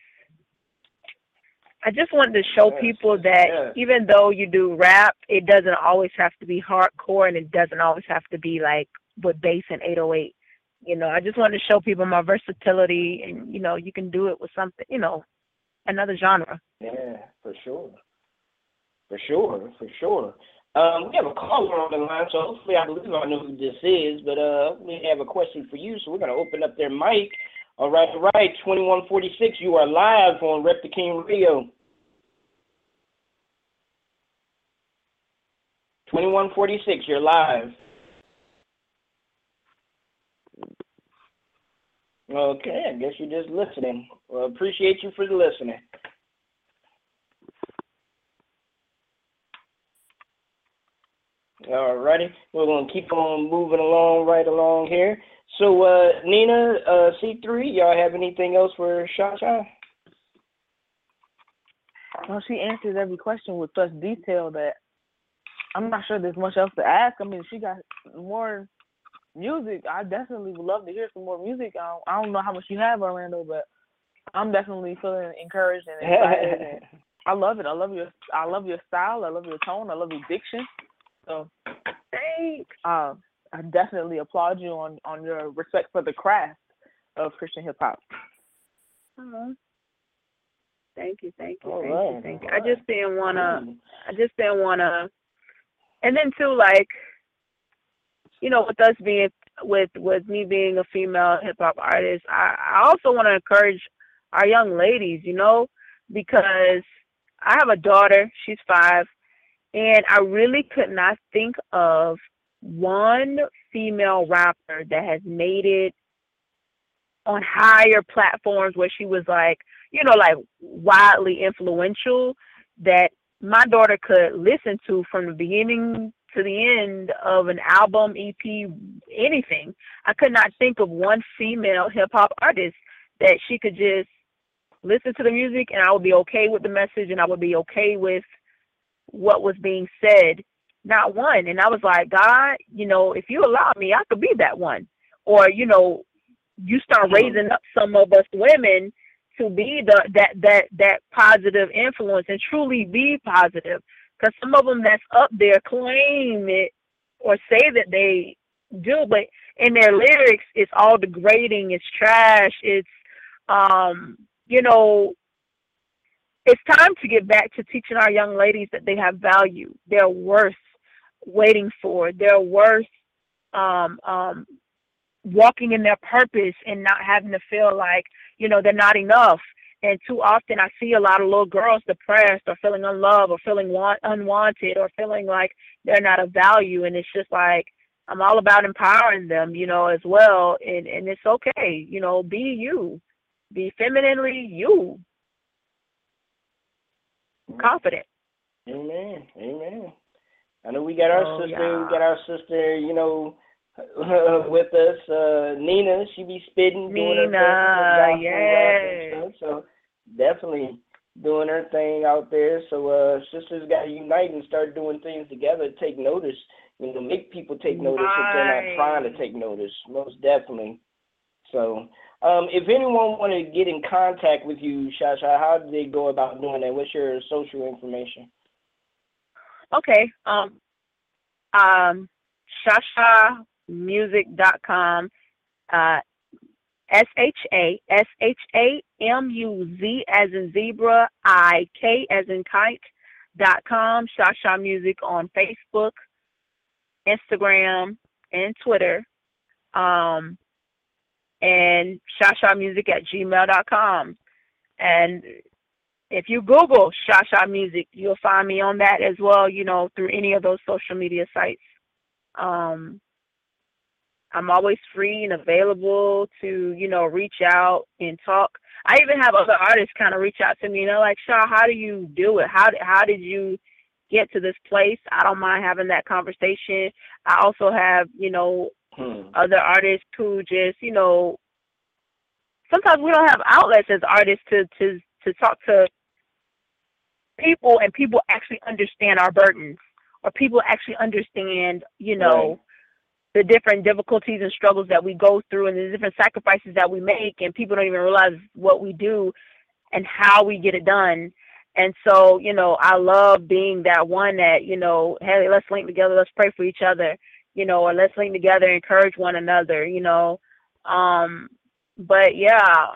I just wanted to show Yes, people that yes. even though you do rap, it doesn't always have to be hardcore and it doesn't always have to be like with bass and 808. You know, I just wanted to show people my versatility and, you know, you can do it with something, you know, another genre. Yeah, for sure. For sure, for sure. Um, we have a caller on the line, so hopefully I believe I know who this is, but uh we have a question for you, so we're gonna open up their mic. All right, all right, twenty one forty six, you are live on Rep the King Radio. Twenty one forty six, you're live. Okay, I guess you're just listening. Well, appreciate you for the listening. All righty, we're gonna keep on moving along right along here. So, uh, Nina, uh, C three, y'all have anything else for Shasha? Well, she answers every question with such detail that I'm not sure there's much else to ask. I mean, she got more music. I definitely would love to hear some more music. I don't, I don't know how much you have, Orlando, but I'm definitely feeling encouraged and excited. and [LAUGHS] I love it. I love your I love your style. I love your tone. I love your diction. So thanks. Um, I definitely applaud you on on your respect for the craft of Christian hip hop. Uh-huh. Thank you, thank you, All thank right, you, thank you. all I just didn't wanna Mm. I just didn't wanna and then too like you know, with us being with with me being a female hip hop artist, I, I also wanna encourage our young ladies, you know, because I have a daughter, she's five, and I really could not think of one female rapper that has made it on higher platforms where she was like, you know, like widely influential that my daughter could listen to from the beginning to the end of an album, EP, anything. I could not think of one female hip hop artist that she could just listen to the music and I would be okay with the message and I would be okay with what was being said. Not one. And I was like, God, you know, if you allow me, I could be that one. Or, you know, you start mm-hmm. raising up some of us women to be the that that that positive influence and truly be positive because some of them that's up there claim it or say that they do but in their lyrics it's all degrading it's trash it's um you know it's time to get back to teaching our young ladies that they have value they're worth waiting for they're worth um um walking in their purpose and not having to feel like you know they're not enough and too often i see a lot of little girls depressed or feeling unloved or feeling want, unwanted or feeling like they're not of value and it's just like i'm all about empowering them you know as well and and it's okay you know be you be femininely you mm-hmm. confident Amen. Amen. I know we got our Oh, sister. yeah. We got our sister. You know, [LAUGHS] with us, uh, Nina. She be spitting, doing her thing, gospel rap and yes. So definitely doing her thing out there. So uh, sisters got to unite and start doing things together. Take notice. You know, make people take notice if they're not trying to take notice. Most definitely. So, um, if anyone want to get in contact with you, Shasha, how do they go about doing that? What's your social information? Okay. Um um shashamusic.com uh S H A S H A M U Z as in zebra I K as in kite dot com Shasha Music on Facebook, Instagram, and Twitter. Um and Shasha Music at gmail dot com. And if you Google Shasha Music, you'll find me on that as well, you know, through any of those social media sites. Um, I'm always free and available to, you know, reach out and talk. I even have other artists kind of reach out to me, you know, like Shaw, how do you do it? How did how did you get to this place? I don't mind having that conversation. I also have, you know, Hmm. other artists who just, you know, sometimes we don't have outlets as artists to to to talk to people and people actually understand our burdens or people actually understand, you know, the different difficulties and struggles that we go through and the different sacrifices that we make and people don't even realize what we do and how we get it done. And so, you know, I love being that one that, you know, hey, let's link together, let's pray for each other, you know, or let's link together, encourage one another, you know. Um, but yeah,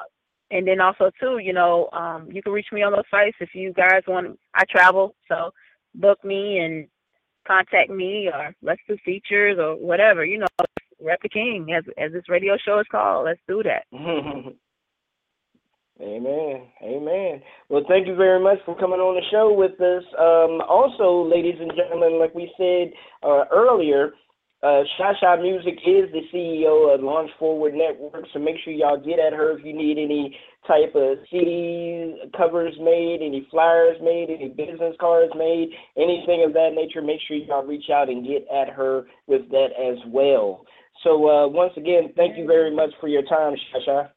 and then also too, you know, um, you can reach me on those sites if you guys want. I travel, so book me and contact me, or let's do features or whatever. You know, rep the king as as this radio show is called. Let's do that. [LAUGHS] Amen. Amen. Well, thank you very much for coming on the show with us. Um, also, ladies and gentlemen, like we said uh, earlier, uh, Shasha Music is the CEO of Launch Forward Network, so make sure y'all get at her if you need any type of CD covers made, any flyers made, any business cards made, anything of that nature. Make sure y'all reach out and get at her with that as well. So, uh, once again, thank you very much for your time, Shasha.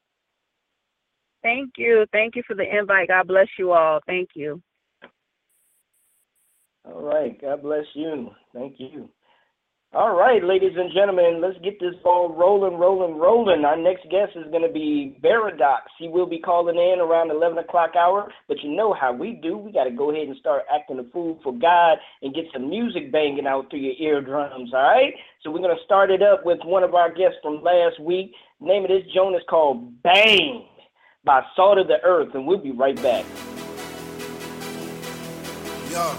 Thank you. Thank you for the invite. God bless you all. Thank you. All right. God bless you. Thank you. All right, ladies and gentlemen, let's get this ball rolling, rolling, rolling. Our next guest is going to be Baradox. He will be calling in around 11 o'clock hour, but you know how we do. We got to go ahead and start acting a fool for God and get some music banging out through your eardrums, all right? So we're going to start it up with one of our guests from last week. The name of this joint is called Bang by Salt of the Earth, and we'll be right back. Yo,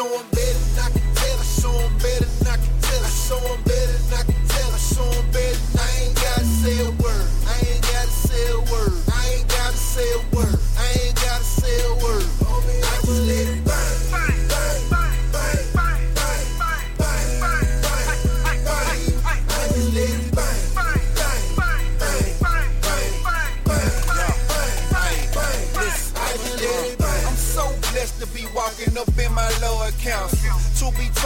I, I show 'em better than I can tell. I show 'em better than I can tell. I show 'em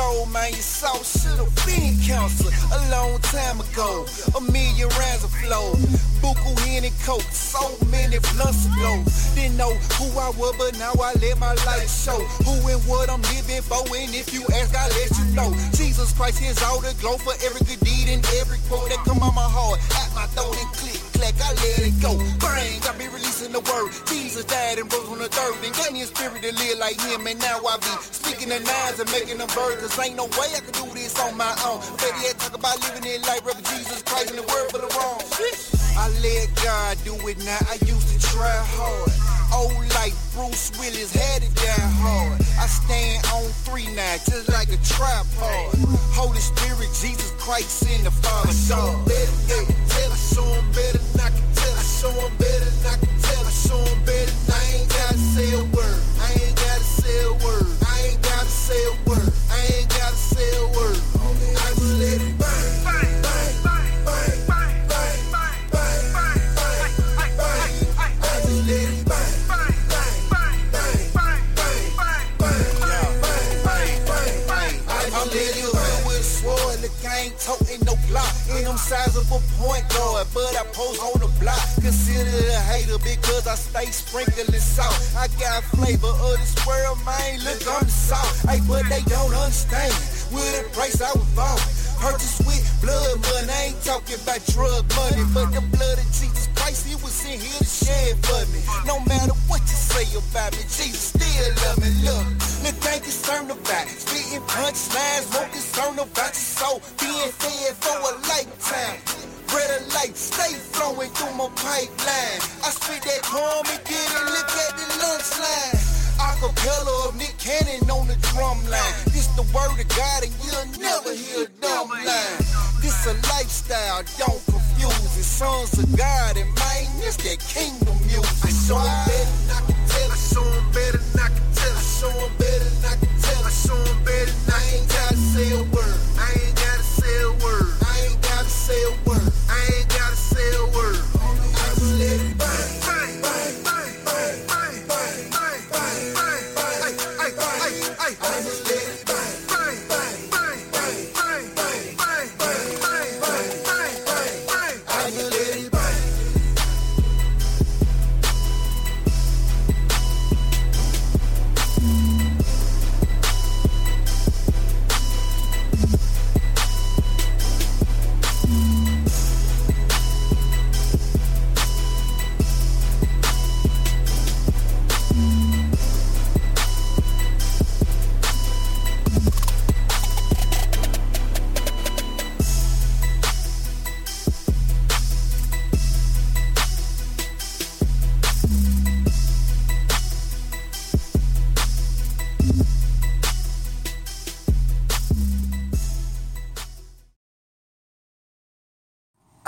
Told, man, you saw should have been counselor a long time ago. A million rounds of flow. Buku Henny Coke, so many blunts ago. Didn't know who I was, but now I let my life show. Who and what I'm living for, and if you ask, I let you know. Jesus Christ, here's all the glow for every good deed and every quote that come on my heart. At my throat and click, I let it go. Bang, I be releasing the word. Jesus died and rose on the third, and gave me a spirit to live like him, and now I be speaking the nines and making them birds. Cause ain't no way I can do this on my own. Baby, I talk about living it like Reverend Jesus Christ in the word for the wrong. I let God do it now. I used to try hard. Old like Bruce Willis had it down hard. I stand on three now, just like a tripod. Holy Spirit, Jesus Christ in the Father. I show 'em better than I can tell. I show 'em better than I can tell. I show 'em better than I can tell. I show 'em better than I ain't gotta say a I'm size of a point guard, but I pose on the block. Consider a hater because I stay sprinkling salt. I got flavor of this world, man. Look, I'm the salt. Hey, but they don't understand. With the price I was bought. Purchased with blood money. I ain't talking about drug money, but the blood of Jesus Christ, he was in here to shed for me. No matter what you say about me, Jesus still love me. Look, look, ain't concerned about spitting punchlines, won't concerned about your soul being fed for a lifetime. Bread of life, stay flowing through my pipeline. I spit that calm and get it, look at the lunch line. Acapella of Nick Cannon on the drum line. The word of God and you'll never hear a dumb line. This a lifestyle, don't confuse it. Sons of God and man, this that kingdom music. I show 'em better than I can show 'em better than I can tell. I show 'em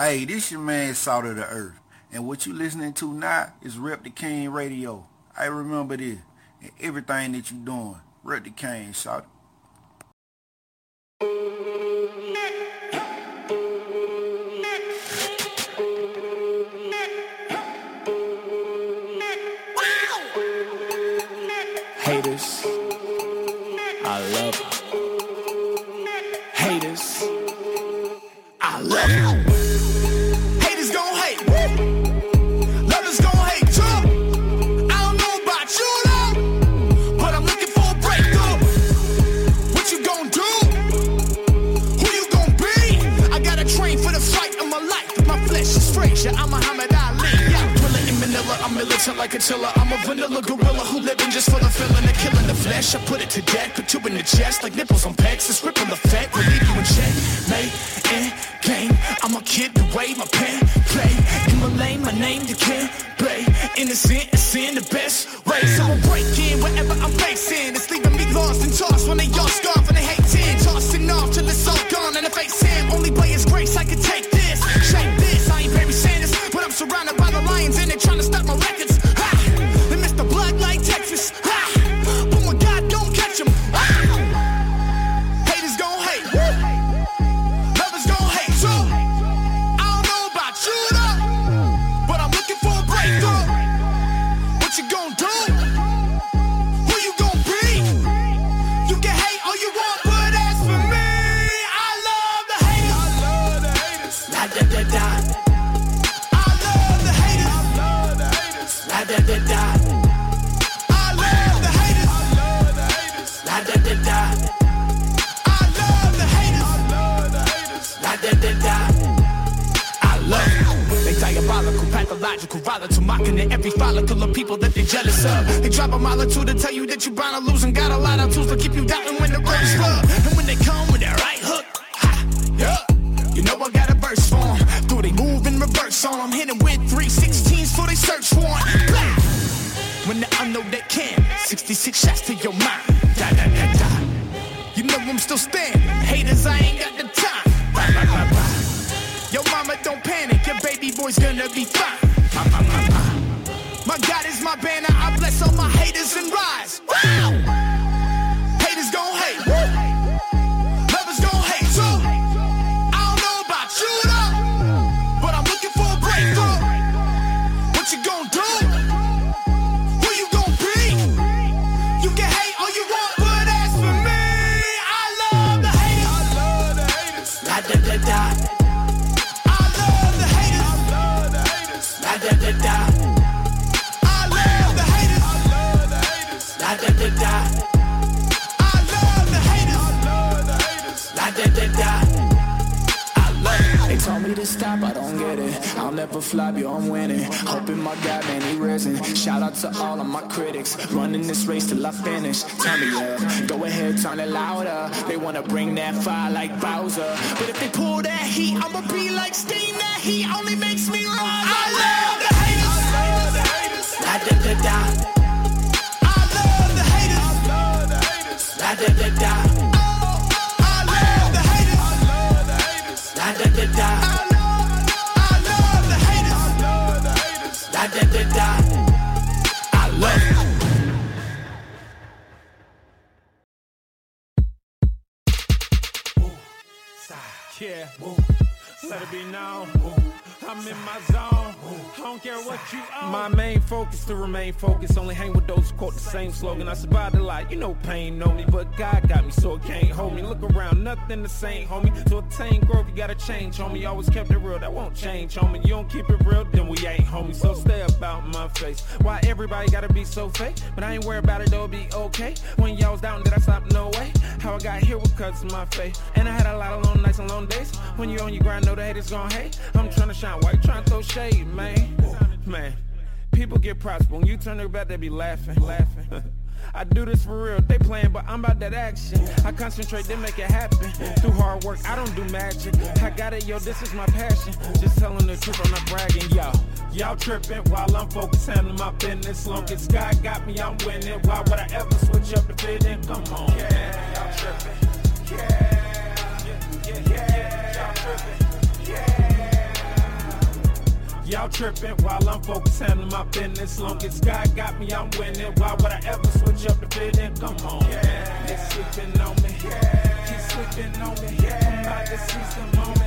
Hey, this your man Salt of the Earth. And what you listening to now is Rep the King Radio. I remember this. And everything that you doing. Rep the King, Salt. A vanilla gorilla who living just for the feeling of killing the flesh. I put it to death, put you in the chest like nipples on pegs. This ripple effect will leave you in check. Mate, in game, I'm a kid the way my pen play. In my lane, my name the kid play. Innocent is in the best way. So I'll break in wherever I'm facing. It's leaving me lost and tossed when they all scarf mocking every follicle of people that they're jealous of. They drop a mile or two to tell you that you're bound to lose and got a lot of tools to keep you doubting when the is rough. And when they come with that right hook, ha, yeah, you know I got a verse for 'em. Do they move in reverse on 'em? Hit 'em with 316s for they search warrant. Blah! When the unknown they can, 66 shots to your mind. Da da da da. You know I'm still standing. Haters, I ain't got the time. Bye, bye, bye, bye. Yo, mama, don't panic. Your baby boy's gonna be fine. I love the haters. La da da da. I love the haters. La da da da. They told me to stop, I don't get it. I'll never flop, yo, I'm winning. Hoping my God, man, he risen. Shout out to all of my critics. Running this race till I finish. Tell me, yeah. Go ahead, turn it louder. They wanna bring that fire like Bowser. But if they pull that heat, I'ma be like steam. That heat only makes me rise. I love La da da da. I love the haters. La da da da. I love the haters. La da da da. I love the haters. La da da da. I love. Yeah. Woo. Let it be known. Woo. I'm in my zone. I don't care what you own. My main focus to remain focused. Only hang with those who quote the same slogan. I survived a lot. You know pain know me, but God got me, so it can't hold me. Look around, nothing the same, homie. To attain growth, you gotta change, homie. Always kept it real, that won't change, homie. You don't keep it real, then we ain't homie. So stay about my face. Why everybody gotta be so fake? But I ain't worried about it, though, it'll be okay. When y'all was down, did I stop? No way. How I got here was cause of my faith. And I had a lot of long nights and long days. When you on your grind, know the haters gon' hate. I'm trying to shine, why you trying to throw shade, man? Man, people get props, when you turn their back, they be laughing, laughing. [LAUGHS] I do this for real, they playing, but I'm about that action. I concentrate, then make it happen. Through hard work, I don't do magic. I got it, yo, this is my passion. Just telling the truth, I'm not bragging, yo. Y'all tripping while I'm focused, handling my business. Long as God got me, I'm winning. Why would I ever switch up the fitting? Come on, yeah, y'all tripping. Yeah, yeah, yeah, y'all tripping. Y'all tripping while I'm focused handling my business. Long as God got me, I'm winning. Why would I ever switch up the fitting? Come on, yeah. They sleeping on me, yeah. Keep sleeping on me, yeah. I'm about to seize the moment.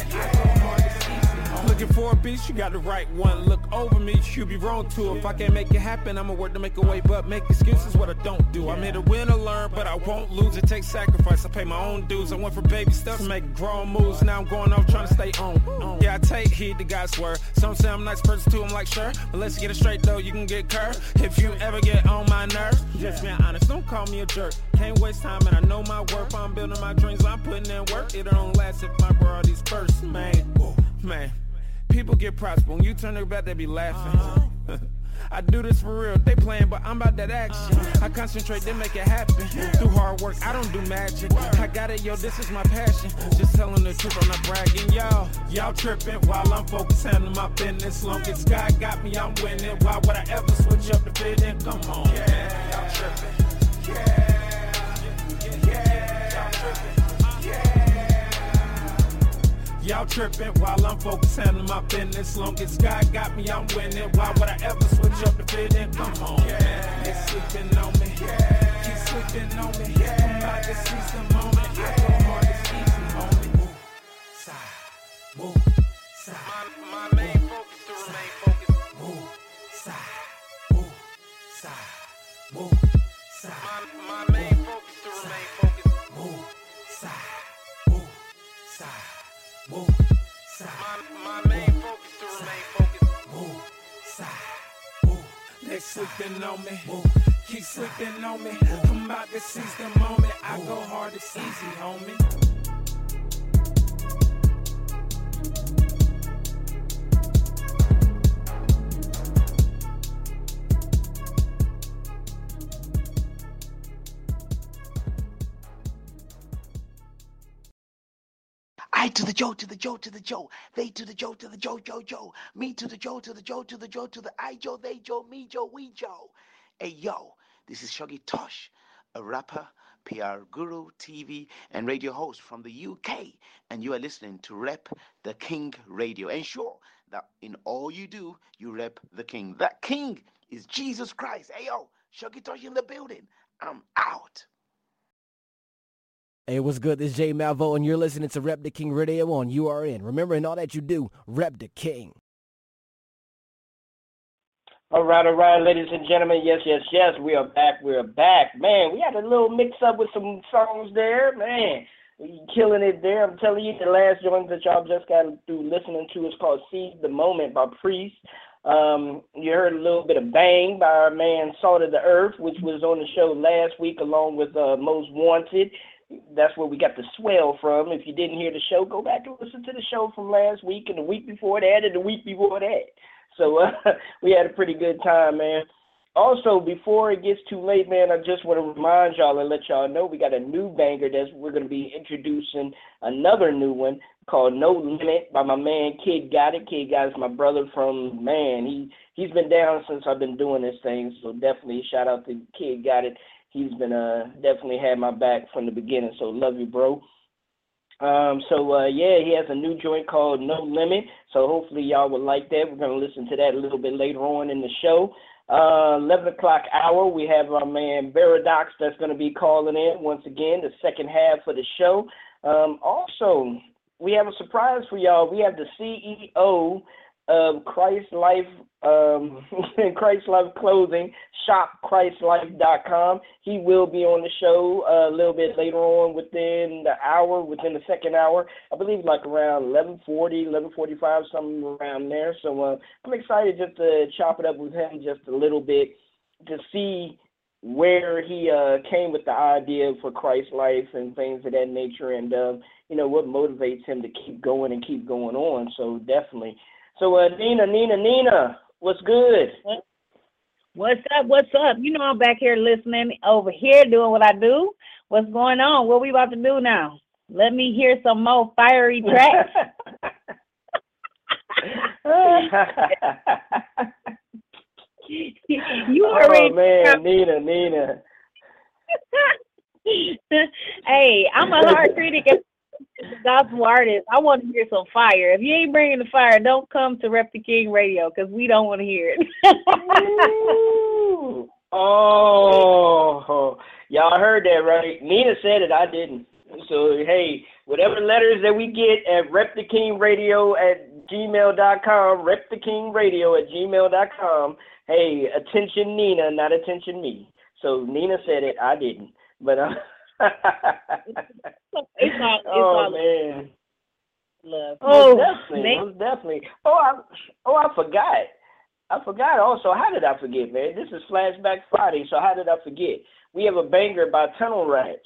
Looking for a beat, you got the right one. Look over me, you be wrong too. If I can't make it happen, I'ma work to make a way, but make excuses what I don't do. I'm here to win or learn, but I won't lose. It takes sacrifice. I pay my own dues. I went from baby steps to make grown moves. Now I'm going off trying to stay on. Yeah, I take heed to God's word. Some say I'm nice person too. I'm like sure, but let's get it straight though. You can get curved if you ever get on my nerves. Just being honest, don't call me a jerk. Can't waste time, and I know my worth. I'm building my dreams. I'm putting in work. It don't last if my all first, man. Man. People get props, when you turn their back, they be laughing. [LAUGHS] I do this for real, they playing, but I'm about that action. I concentrate, then make it happen. Through hard work, I don't do magic. I got it, yo, this is my passion. Just telling the truth, I'm not bragging, y'all. Y'all tripping while I'm focused handling my business. Long as God got me, I'm winning. Why would I ever switch up the fitting? Come on, yeah, y'all tripping. Yeah, Y'all tripping while I'm focused handling my business. Long as God got me, I'm winning. Why would I ever switch up the fitting? Come on, yeah. They sleeping on me, yeah. Keep sleeping on me, yeah. I'm about to seize the moment. I go hard, it's easy, homie. Move, side, move, side. My, my main They sleeping on me. Keep sleeping on me. I'm about to seize the moment. I go hard, it's easy, homie. Joe, to the Joe, to the Joe. They to the Joe, to the Joe, Joe, Joe. Me to the Joe, to the Joe, to the Joe, to the I Joe, they Joe, me Joe, we Joe. Hey yo, this is Shuggy Tosh, a rapper, PR guru, TV, and radio host from the UK. And you are listening to Rep the King Radio. Ensure that in all you do, you rep the King. That King is Jesus Christ. Hey yo, Shuggy Tosh in the building. I'm out. Hey, what's good? This is Jay Malvo, and you're listening to Rep the King Radio on URN. Remember, in all that you do, rep the King. All right, all right, ladies and gentlemen. Yes, yes, yes. We are back. We are back. Man, we had a little mix up with some songs there. Man, killing it there. I'm telling you, the last joint that y'all just got through listening to is called Seize the Moment by Priest. Um, you heard a little bit of Bang by our man Salt of the Earth, which was on the show last week along with uh, Most Wanted. That's where we got the swell from. If you didn't hear the show, go back and listen to the show from last week and the week before that and the week before that. So uh, [LAUGHS] we had a pretty good time, man. Also, before it gets too late, man, I just want to remind y'all and let y'all know we got a new banger that we're going to be introducing another new one called No Limit by my man Kid Got It. Kid Got It's my brother from man. He he's been down since I've been doing this thing, so definitely shout out to Kid Got It. He's been uh definitely had my back from the beginning, so love you, bro. Um, so uh, yeah, he has a new joint called No Limit. So hopefully y'all would like that. We're gonna listen to that a little bit later on in the show. Uh, 11 o'clock hour, we have our man Baradox that's to be calling in once again, the second half of the show. Um, also, we have a surprise for y'all. We have the CEO of Christ Life, um, [LAUGHS] Christ Life Clothing Shop, ChristLife.com. He will be on the show uh, a little bit later on within the hour, within the second hour. I believe like around 11:40, 11:45, something around there. So uh, I'm excited just to chop it up with him just a little bit to see where he uh, came with the idea for Christ Life and things of that nature, and um, you know what motivates him to keep going and keep going on. So definitely. So uh, Nina, Nina, Nina, what's good? What's up? What's up? You know I'm back here listening over here doing what I do. What's going on? What we about to do now? Let me hear some more fiery tracks. [LAUGHS] you already oh man, Nina, Nina. [LAUGHS] hey, I'm a hard critic of gospel artist. I want to hear some fire. If you ain't bringing the fire, don't come to Rep the King Radio because we don't want to hear it. [LAUGHS] Oh, y'all heard that right? Nina said it. I didn't. So hey, whatever letters that we get at Rep the King Radio at gmail.com, Rep the King Radio at gmail.com. Hey, attention Nina, not attention me. So Nina said it. I didn't. But uh, [LAUGHS] it's all, it's oh all man. love. Oh, definitely, man. most definitely. Oh, I, oh, I forgot. I forgot. Also, how did I forget, man? This is Flashback Friday, so how did I forget? We have a banger by Tunnel Rats.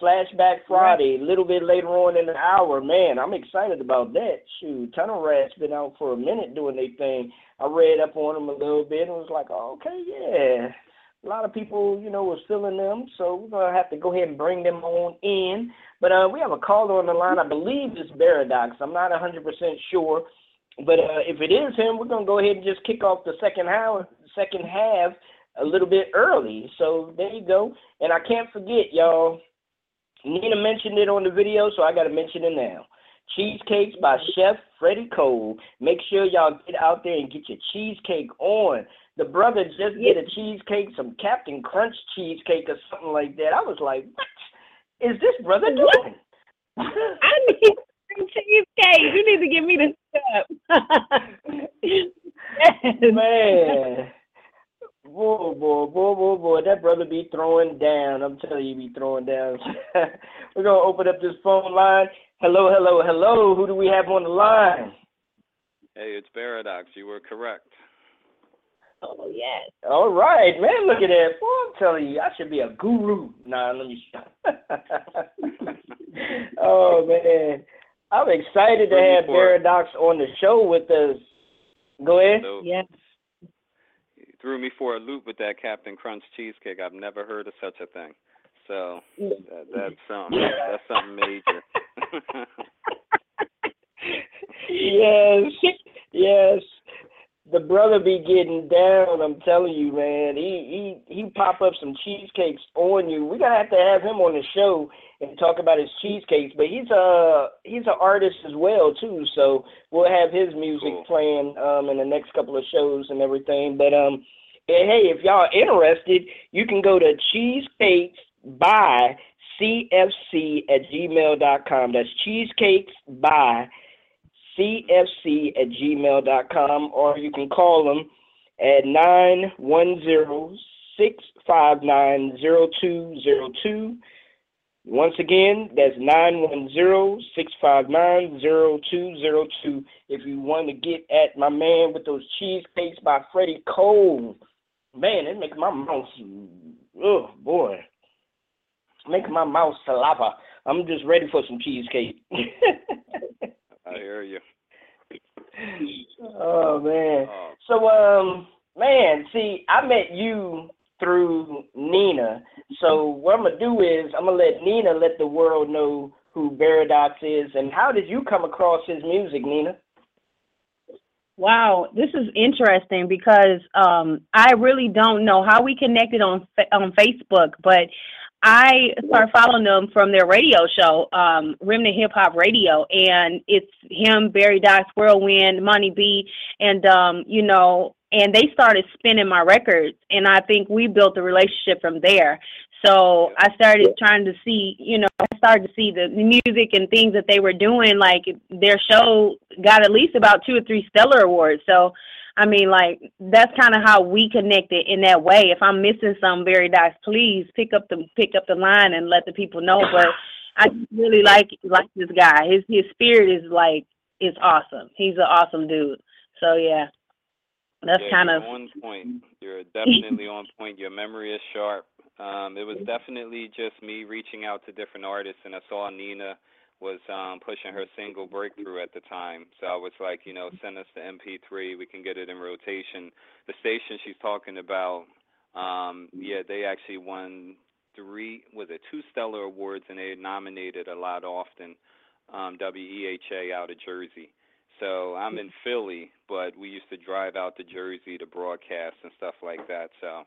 Flashback Friday, a little bit later on in the hour. Man, I'm excited about that. Shoot, Tunnel Rats been out for a minute doing their thing. I read up on them a little bit and was like, oh, okay, yeah. A lot of people, you know, was feeling them, so we're gonna have to go ahead and bring them on in. But uh, we have a caller on the line. I believe it's Baradox. I'm not 100% sure, but uh, if it is him, we're gonna go ahead and just kick off the second half, second half a little bit early. So there you go. And I can't forget, y'all. Nina mentioned it on the video, so I got to mention it now. Cheesecakes by Chef Freddie Cole. Make sure y'all get out there and get your cheesecake on. The brother just did a cheesecake, some Captain Crunch cheesecake or something like that. I was like, what is this brother doing? [LAUGHS] I need some cheesecake. You need to give me the stuff. [LAUGHS] [LAUGHS] Man. Boy, boy, boy, boy, boy, that brother be throwing down. I'm telling you, he be throwing down. We're gonna open up this phone line. Hello, hello, hello. Who do we have on the line? Hey, it's Paradox. You were correct. Oh yes. All right, man. Look at that. Boy, I'm telling you, I should be a guru. Nah, let me. [LAUGHS] oh man, I'm excited to have forward. Paradox on the show with us. Go ahead. So, Yes. You threw me for a loop with that Captain Crunch cheesecake. I've never heard of such a thing. So that, that's something. That's something major. [LAUGHS] [LAUGHS] yes, yes. The brother be getting down. I'm telling you, man. He he he pop up some cheesecakes on you. We gotta have to have him on the show and talk about his cheesecakes. But he's a he's an artist as well too. So we'll have his music playing um in the next couple of shows and everything. But um, and hey, if y'all are interested, you can go to cheesecakes by cfc at gmail.com. That's cheesecakes by cfc at gmail.com or you can call them at 910-659-0202 once again that's 910-659-0202 if you want to get at my man with those cheesecakes by freddie cole. Man it makes my mouth oh boy. Make my mouth saliva. I'm just ready for some cheesecake [LAUGHS] I hear you. Oh man. So um man, see, I met you through Nina. So what I'm gonna do is I'm gonna let Nina let the world know who Baradox is and how did you come across his music, Nina? Wow, this is interesting because um, I really don't know how we connected on Fa- on Facebook, but I started following them from their radio show, um, Remnant Hip Hop Radio, and it's him, Baradox, Whirlwind, Money B, and um, you know, and they started spinning my records, and I think we built a relationship from there. So I started trying to see, you know, I started to see the music and things that they were doing. Like their show got at least about two or three Stellar Awards. So, I mean, like that's kind of how we connected in that way. If I'm missing some very dice, please pick up the pick up the line and let the people know. But I really like like this guy. His his spirit is like is awesome. He's an awesome dude. So yeah, that's yeah, kind of on point. You're definitely on point. Your memory is sharp. Um, it was definitely just me reaching out to different artists, and I saw Nina was um, pushing her single breakthrough at the time. So I was like, you know, send us the MP3. We can get it in rotation. The station she's talking about, um, yeah, they actually won three, was it two Stellar Awards, and they nominated a lot often. Um, WEHA out of Jersey. So I'm in Philly, but we used to drive out to Jersey to broadcast and stuff like that. So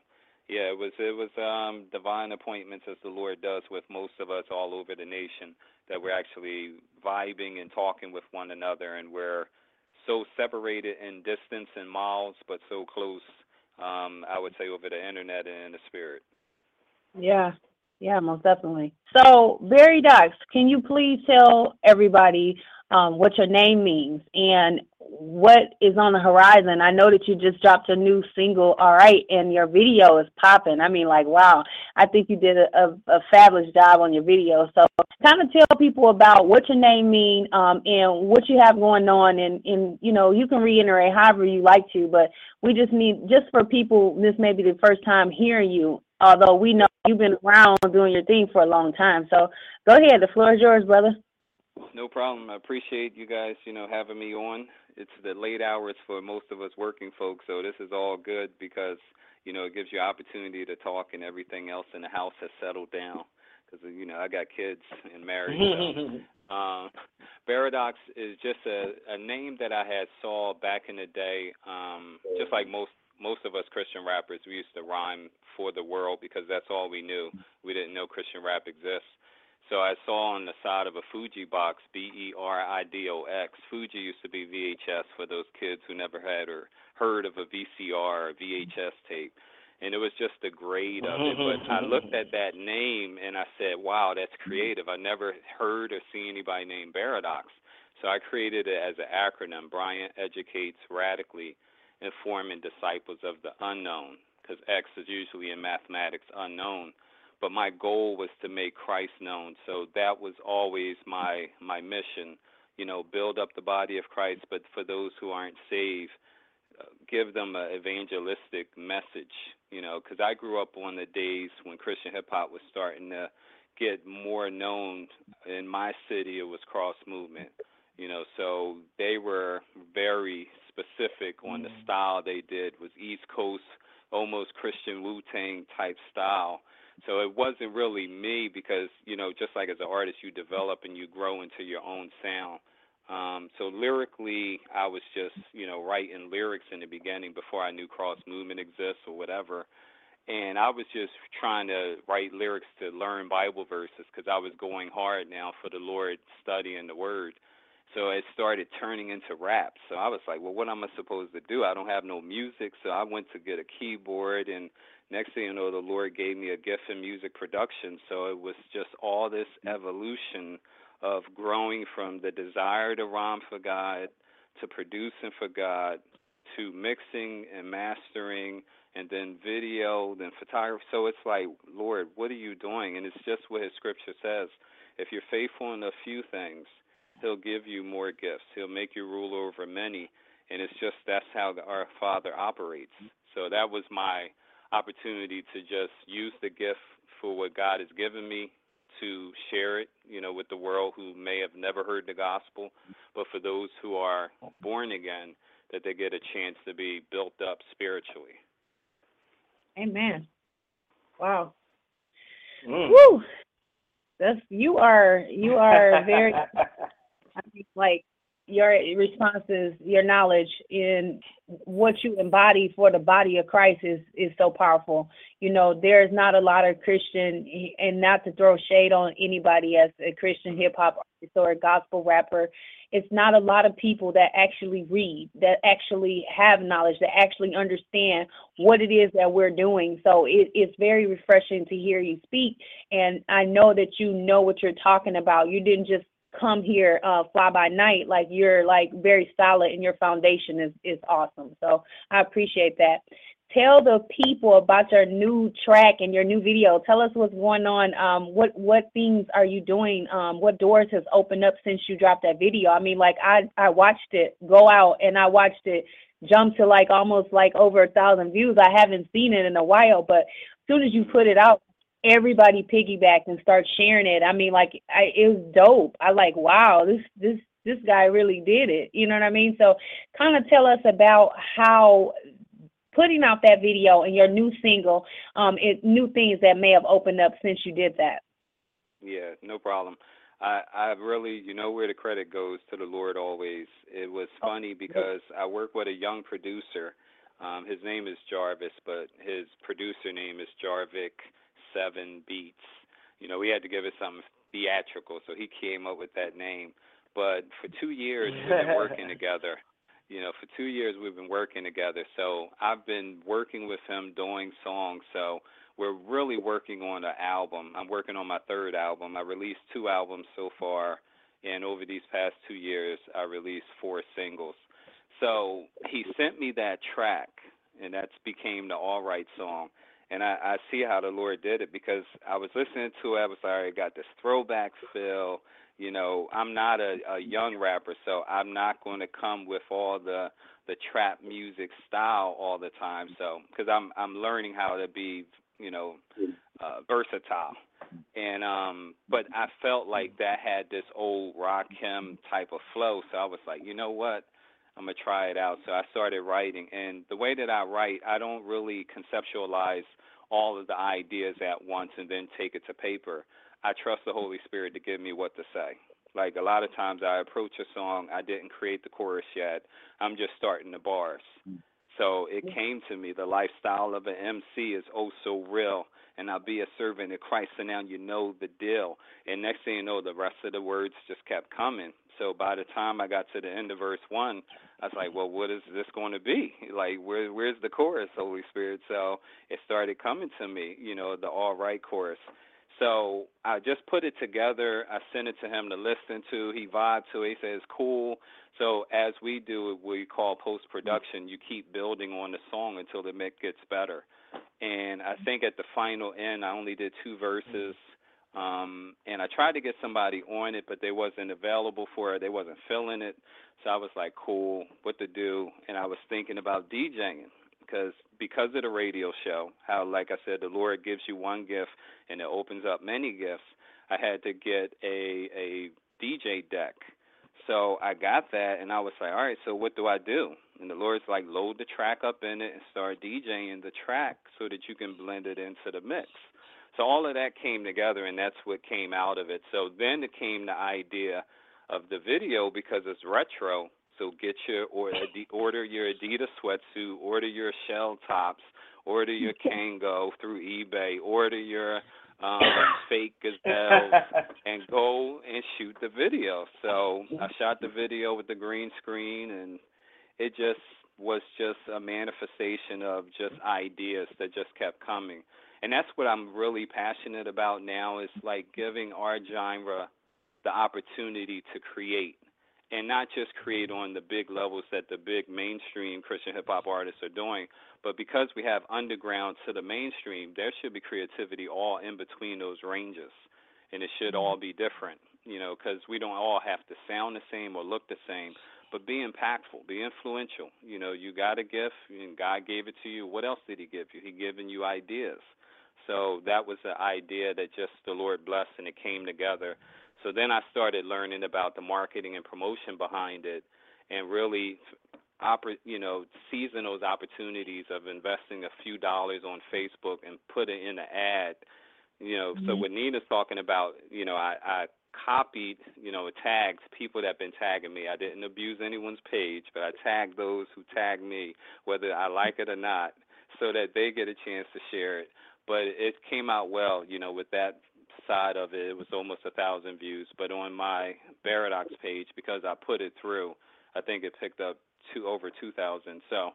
yeah, it was it was um divine appointments as the Lord does with most of us all over the nation that we're actually vibing and talking with one another and we're so separated in distance and miles but so close um I would say over the internet and in the spirit. yeah, yeah, most definitely. So, Baradox, can you please tell everybody um, what your name means and what is on the horizon? I know that you just dropped a new single, all right, and your video is popping. I mean, like, wow, I think you did a, a, a fabulous job on your video. So, kind of tell people about what your name means um, and what you have going on, and, and you know, you can reiterate however you like to, but we just need just for people. This may be the first time hearing you, although we know you've been around doing your thing for a long time. So, go ahead. The floor is yours, brother. No problem. I appreciate you guys, you know, having me on. It's the late hours for most of us working folks, so this is all good because, you know, it gives you opportunity to talk and everything else in the house has settled down. Because, you know, I got kids and married. So. um, [LAUGHS] Baradox is just a, a name that I had saw back in the day. Um, just like most most of us Christian rappers, we used to rhyme for the world because that's all we knew. We didn't know Christian rap exists. So I saw on the side of a Fuji box, B E R I D O X. Fuji used to be VHS for those kids who never had or heard of a VCR or VHS tape. And it was just the grade of it. But I looked at that name and I said, wow, that's creative. I never heard or seen anybody named Baradox. So I created it as an acronym. Bryant educates radically, informing disciples of the unknown, because X is usually in mathematics unknown but my goal was to make Christ known. So that was always my my mission, you know, build up the body of Christ, but for those who aren't saved, uh, give them an evangelistic message, you know, because I grew up on the days when Christian hip hop was starting to get more known. In my city, it was Cross Movement, you know, so they were very specific on the style they did was East Coast, almost Christian Wu Tang type style so it wasn't really me because, you know, just like as an artist, you develop and you grow into your own sound. Um, so lyrically, I was just, you know, writing lyrics in the beginning before I knew cross movement exists or whatever. And I was just trying to write lyrics to learn Bible verses because I was going hard now for the Lord studying the Word. So it started turning into rap. So I was like, well, what am I supposed to do? I don't have no music. So I went to get a keyboard and next thing you know, the Lord gave me a gift in music production. So it was just all this evolution of growing from the desire to rhyme for God to producing for God to mixing and mastering and then video, then photography. So it's like, Lord, what are you doing? And it's just what his scripture says. If you're faithful in a few things, he'll give you more gifts. He'll make you rule over many. And it's just that's how our Father operates. So that was my opportunity to just use the gift for what God has given me to share it, you know, with the world who may have never heard the gospel, but for those who are born again, that they get a chance to be built up spiritually. Amen. Wow. Mm. Woo. That's you are you are very [LAUGHS] I mean, like your responses, your knowledge in what you embody for the body of Christ is is so powerful. You know, there's not a lot of Christian, and not to throw shade on anybody as a Christian hip hop artist or a gospel rapper, it's not a lot of people that actually read, that actually have knowledge, that actually understand what it is that we're doing. So it, it's very refreshing to hear you speak. And I know that you know what you're talking about. You didn't just come here uh, fly by night. Like you're like very solid and your foundation is, is awesome. So I appreciate that tell the people about your new track and your new video. Tell us what's going on. Um, what what things are you doing? Um, what doors has opened up since you dropped that video? I mean, like I I watched it go out and I watched it jump to like almost like over a thousand views. I haven't seen it in a while, but as soon as you put it out, everybody piggybacked and start sharing it. I mean, like I, it was dope. I like wow, this this this guy really did it. You know what I mean? So kind of tell us about how putting out that video and your new single, um, it, new things that may have opened up since you did that. Yeah, no problem. I I really, you know, where the credit goes to the Lord always. It was funny because I work with a young producer. Um, his name is Jarvis, but his producer name is Jarvik Seven Beats. You know, we had to give it something theatrical, so he came up with that name. But for two years, we've been working [LAUGHS] together you know, for two years we've been working together. So I've been working with him doing songs. So we're really working on an album. I'm working on my third album. I released two albums so far, and over these past two years, I released four singles. So he sent me that track, and that's became the All Right song. And I, I see how the Lord did it because I was listening to it. I was like, I got this throwback feel. You know i'm not a, a young rapper so i'm not going to come with all the the trap music style all the time. So because i'm i'm learning how to be you know uh versatile. And um but i felt like that had this old Rakim type of flow. So i was like you know what i'm going to try it out so i started writing and the way that i write i don't really conceptualize all of the ideas at once and then take it to paper I trust the Holy Spirit to give me what to say. Like a lot of times I approach a song, I didn't create the chorus yet. I'm just starting the bars. Hmm. So it came to me. The lifestyle of an MC is oh so real. And I'll be a servant of Christ. So now you know the deal. And next thing you know, the rest of the words just kept coming. So by the time I got to the end of verse one, I was like, well, what is this going to be? Like, where, where's the chorus, Holy Spirit? So it started coming to me, you know, the all right chorus. So I just put it together. I sent it to him to listen to. He vibed to it. He says, cool. So as we do what we call post production, you keep building on the song until the mix gets better. And I think at the final end, I only did two verses. Um, and I tried to get somebody on it, but they wasn't available for it. They wasn't feeling it. So I was like, cool, what to do? And I was thinking about DJing because because of the radio show, how like I said, the Lord gives you one gift and it opens up many gifts. I had to get a a DJ deck. So I got that and I was like, all right, so what do I do? And the Lord's like, load the track up in it and start DJing the track so that you can blend it into the mix. So all of that came together and that's what came out of it. So then it came the idea of the video because it's retro so get your or uh, order your Adidas sweatsuit, order your shell tops, order your [LAUGHS] Kangol through eBay, order your um, [LAUGHS] fake gazelles, and go and shoot the video. So I shot the video with the green screen, and it just was just a manifestation of just ideas that just kept coming. And that's what I'm really passionate about now is like giving our genre the opportunity to create and not just create on the big levels that the big mainstream Christian hip hop artists are doing, but because we have underground to the mainstream, there should be creativity all in between those ranges, and it should all be different, you know, because we don't all have to sound the same or look the same, but be impactful, be influential. You know, you got a gift, and God gave it to you. What else did He give you? He given you ideas. So that was the idea that just the Lord blessed, and it came together so then I started learning about the marketing and promotion behind it, and really, you know, seizing those opportunities of investing a few dollars on Facebook and putting in an ad. You know, mm-hmm. so what Nina's talking about, you know, I, I copied, you know, tags people that have been tagging me. I didn't abuse anyone's page, but I tagged those who tagged me, whether I like it or not, so that they get a chance to share it. But it came out well, you know, with that side of it, it was almost a thousand views. But on my Baradox page, because I put it through, I think it picked up two over two thousand. So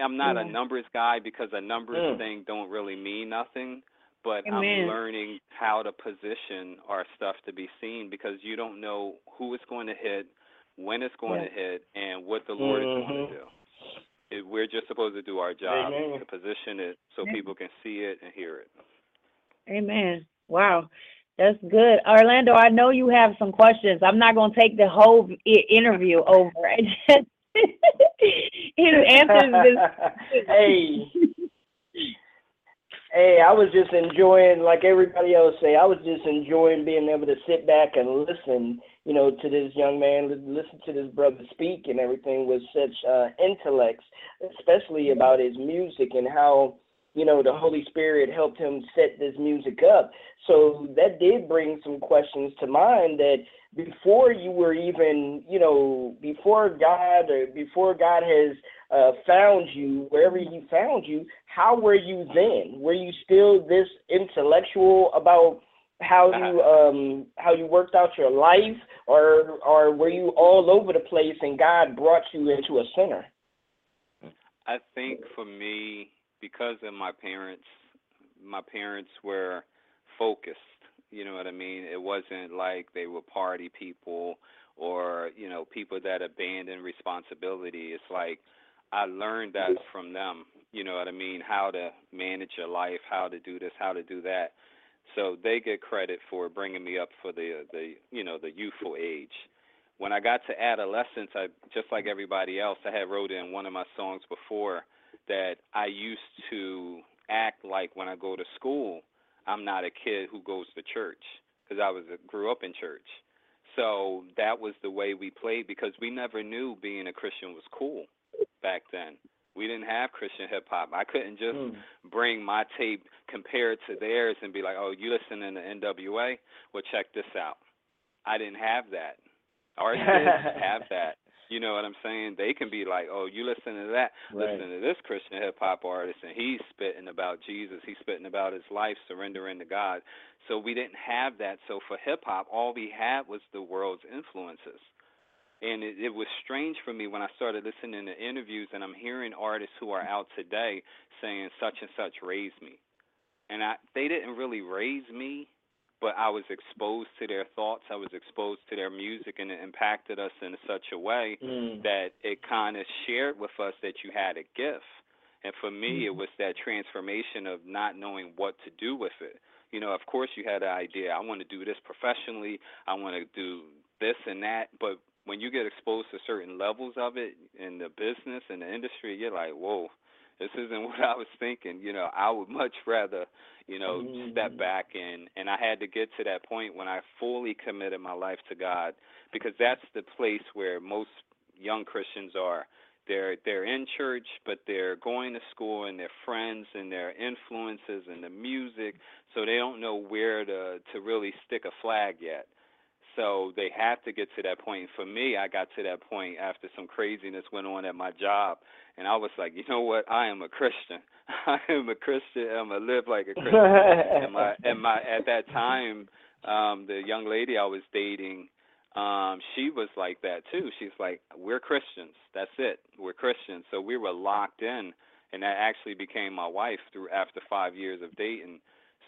I'm not a Mm. numbers guy because a numbers Mm. thing don't really mean nothing. But Amen. I'm learning how to position our stuff to be seen because you don't know who it's going to hit, when it's going Yeah. to hit, and what the Lord is going to do. It, we're just supposed to do our job Amen. to position it so Amen. people can see it and hear it. Amen. Wow. That's good. Orlando, I know you have some questions. I'm not going to take the whole i- interview over. [LAUGHS] His answers is [LAUGHS] hey. Hey, I was just enjoying, like everybody else say, I was just enjoying being able to sit back and listen, you know, to this young man, listen to this brother speak and everything with such uh, intellects, especially about his music and how, you know, the Holy Spirit helped him set this music up. So that did bring some questions to mind that before you were even, you know, before God or before God has uh, found you, wherever He found you, how were you then? Were you still this intellectual about how you um how you worked out your life, or or were you all over the place and God brought you into a center? I think for me, because of my parents, my parents were focused. You know what I mean? It wasn't like they were party people or, you know, people that abandon responsibility. It's like I learned that from them. You know what I mean? How to manage your life, how to do this, how to do that. So they get credit for bringing me up for the the you know the youthful age. When I got to adolescence, I just like everybody else, I had wrote in one of my songs before that I used to act like when I go to school, I'm not a kid who goes to church because I was a, grew up in church. So that was the way we played because we never knew being a Christian was cool back then. We didn't have Christian hip hop. I couldn't just Mm. bring my tape compared to theirs and be like, "Oh, you listening to NWA? Well, check this out." I didn't have that. Our kids [LAUGHS] have that. You know what I'm saying? They can be like, "Oh, you listen to that? Right. Listen to this Christian hip hop artist, and he's spitting about Jesus. He's spitting about his life, surrendering to God." So we didn't have that. So for hip hop, all we had was the world's influences. And it, it was strange for me when I started listening to interviews and I'm hearing artists who are out today saying such and such raised me. And I they didn't really raise me, but I was exposed to their thoughts, I was exposed to their music and it impacted us in such a way Mm. that it kind of shared with us that you had a gift. And for me, it was that transformation of not knowing what to do with it. You know, of course, you had an idea. I want to do this professionally. I want to do this and that. But when you get exposed to certain levels of it in the business and the industry, you're like, whoa, this isn't [LAUGHS] what I was thinking. You know, I would much rather, you know, step mm-hmm. back and and I had to get to that point when I fully committed my life to God because that's the place where most young Christians are. They're they're in church, but they're going to school and their friends and their influences and the music, so they don't know where to to really stick a flag yet. So they have to get to that point. For me, I got to that point after some craziness went on at my job, and I was like, you know what? I am a Christian. [LAUGHS] I am a Christian. I'm gonna live like a [LAUGHS] Christian. and my and my at that time, um, the young lady I was dating, um, she was like that too. She's like, we're Christians. That's it. We're Christians. So we were locked in, and that actually became my wife through after five years of dating.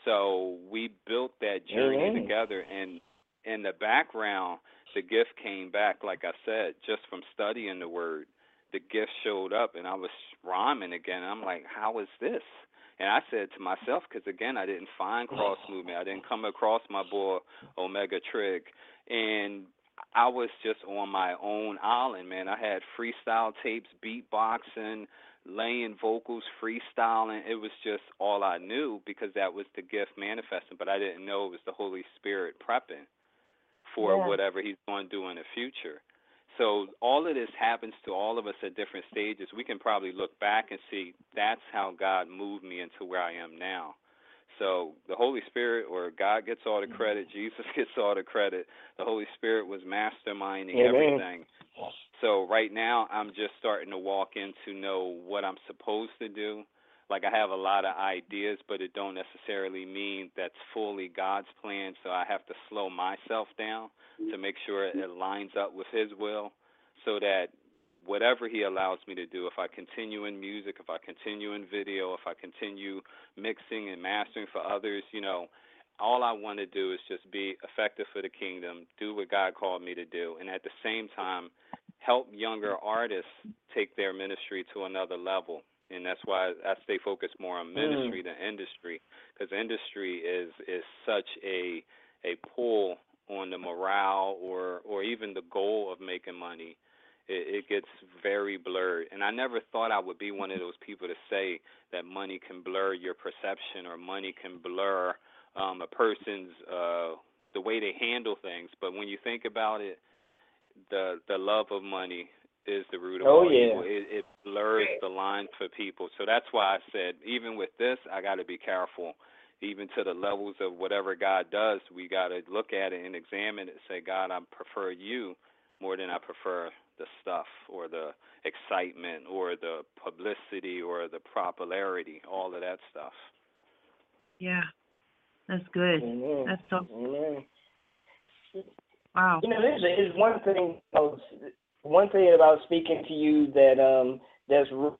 So we built that journey Amen. together, and in the background, the gift came back. Like I said, just from studying the word, the gift showed up, and I was rhyming again. I'm like, how is this? And I said to myself, because again, I didn't find cross movement. I didn't come across my boy Omega Trig, and I was just on my own island, man. I had freestyle tapes, beatboxing, laying vocals, freestyling. It was just all I knew because that was the gift manifesting, but I didn't know it was the Holy Spirit prepping for Yeah. whatever he's going to do in the future. So all of this happens to all of us at different stages. We can probably look back and see that's how God moved me into where I am now. So the Holy Spirit or God gets all the credit, mm-hmm. Jesus [LAUGHS] gets all the credit. The Holy Spirit was masterminding Amen. everything. So right now I'm just starting to walk in to know what I'm supposed to do, like I have a lot of ideas, but it don't necessarily mean that's fully God's plan. So I have to slow myself down to make sure it lines up with His will, so that whatever He allows me to do, if I continue in music, if I continue in video, if I continue mixing and mastering for others, you know, all I want to do is just be effective for the kingdom, do what God called me to do, and at the same time help younger artists take their ministry to another level and that's why I stay focused more on ministry Mm. than industry because industry is is such a a pull on the morale or or even the goal of making money. It, it gets very blurred, and I never thought I would be one of those people to say that money can blur your perception or money can blur um, a person's uh, the way they handle things. But when you think about it, the the love of money is the root of Oh, all yeah. evil. It, it blurs the line for people. So that's why I said, even with this, I got to be careful. Even to the levels of whatever God does, we got to look at it and examine it. and Say, God, I prefer you more than I prefer the stuff or the excitement or the publicity or the popularity, all of that stuff. Yeah, that's good. Amen. That's so Amen. wow. You know, there's, there's one thing. else- One thing about speaking to you that um that's re-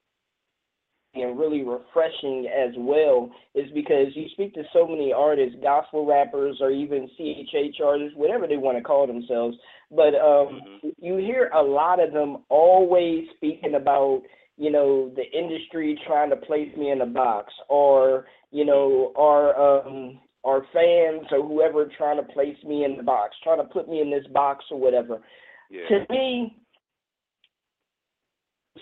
and really refreshing as well is because you speak to so many artists, gospel rappers, or even CHH artists, whatever they want to call themselves. But um, you hear a lot of them always speaking about you know the industry trying to place me in a box, or you know, our um our fans or whoever trying to place me in the box, trying to put me in this box or whatever. Yeah. To me,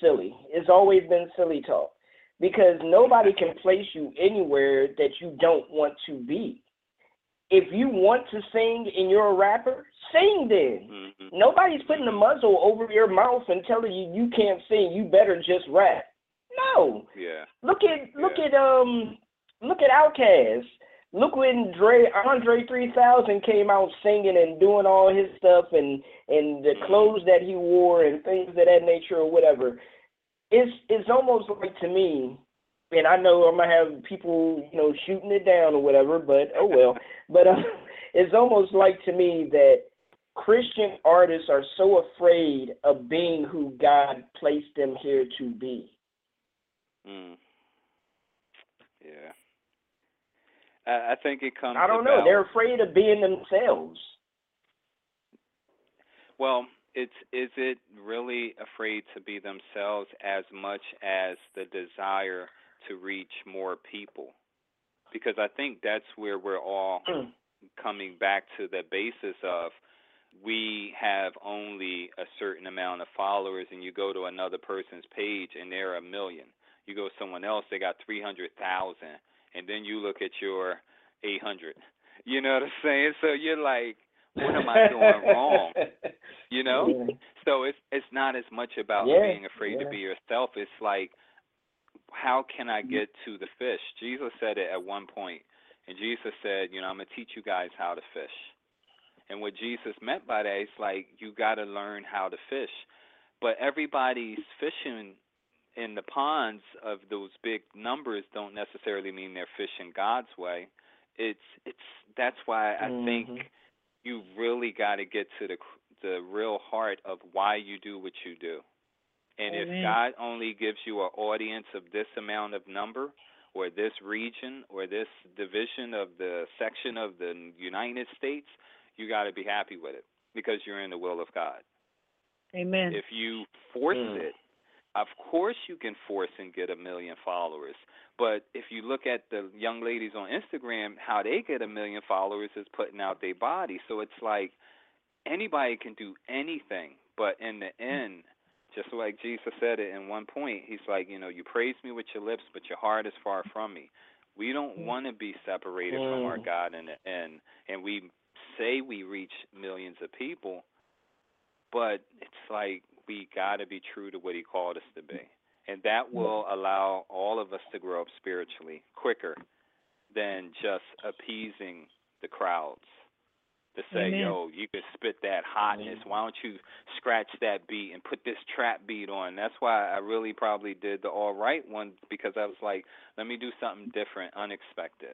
silly. It's always been silly talk because nobody can place you anywhere that you don't want to be. If you want to sing and you're a rapper, sing then. Mm-hmm. Nobody's putting a muzzle over your mouth and telling you you can't sing. You better just rap. No. Yeah. Look at look at um look at Outkast. Look when Dre Andre three thousand came out singing and doing all his stuff and and the clothes that he wore and things of that nature or whatever. It's it's almost like to me, and I know I'm gonna have people you know shooting it down or whatever, but oh well. [LAUGHS] but uh, it's almost like to me that Christian artists are so afraid of being who God placed them here to be. Mm. Yeah. I, I think it comes. I don't know. They're afraid of being themselves. Well, it's is it really afraid to be themselves as much as the desire to reach more people? Because I think that's where we're all hmm. coming back to the basis of we have only a certain amount of followers and you go to another person's page and they're a million. You go to someone else, they got 300,000 and then you look at your 800. You know what I'm saying? So you're like, what am I doing wrong? [LAUGHS] You know? Yeah. So it's it's not as much about Yeah, being afraid yeah. to be yourself. It's like how can I mm-hmm. get to the fish? Jesus said it at one. And Jesus said, you know, I'm going to teach you guys how to fish. And what Jesus meant by that is like you got to learn how to fish. But everybody's fishing in the ponds of those big numbers don't necessarily mean they're fishing God's way. It's it's that's why I think Mhm. you really got to get to the the real heart of why you do what you do. And if God only gives you an audience of this amount of number or this region or this division of the section of the United States, you got to be happy with it because you're in the will of God. Amen. If you force Mm. it, of course you can force and get a million followers. But if you look at the young ladies on Instagram, how they get a million followers is putting out their body. So it's like anybody can do anything, but in the end, just like Jesus said it in one point, he's like, you know, you praise me with your lips, but your heart is far from me. We don't want to be separated from our Mm. God in the end, and we say we reach millions of people, but it's like we got to be true to what he called us to be. And that will allow all of us to grow up spiritually quicker than just appeasing the crowds. to say, Amen. yo, you can spit that hotness. Why don't you scratch that beat and put this trap beat on? That's why I really probably did the all right one because I was like, let me do something different, unexpected.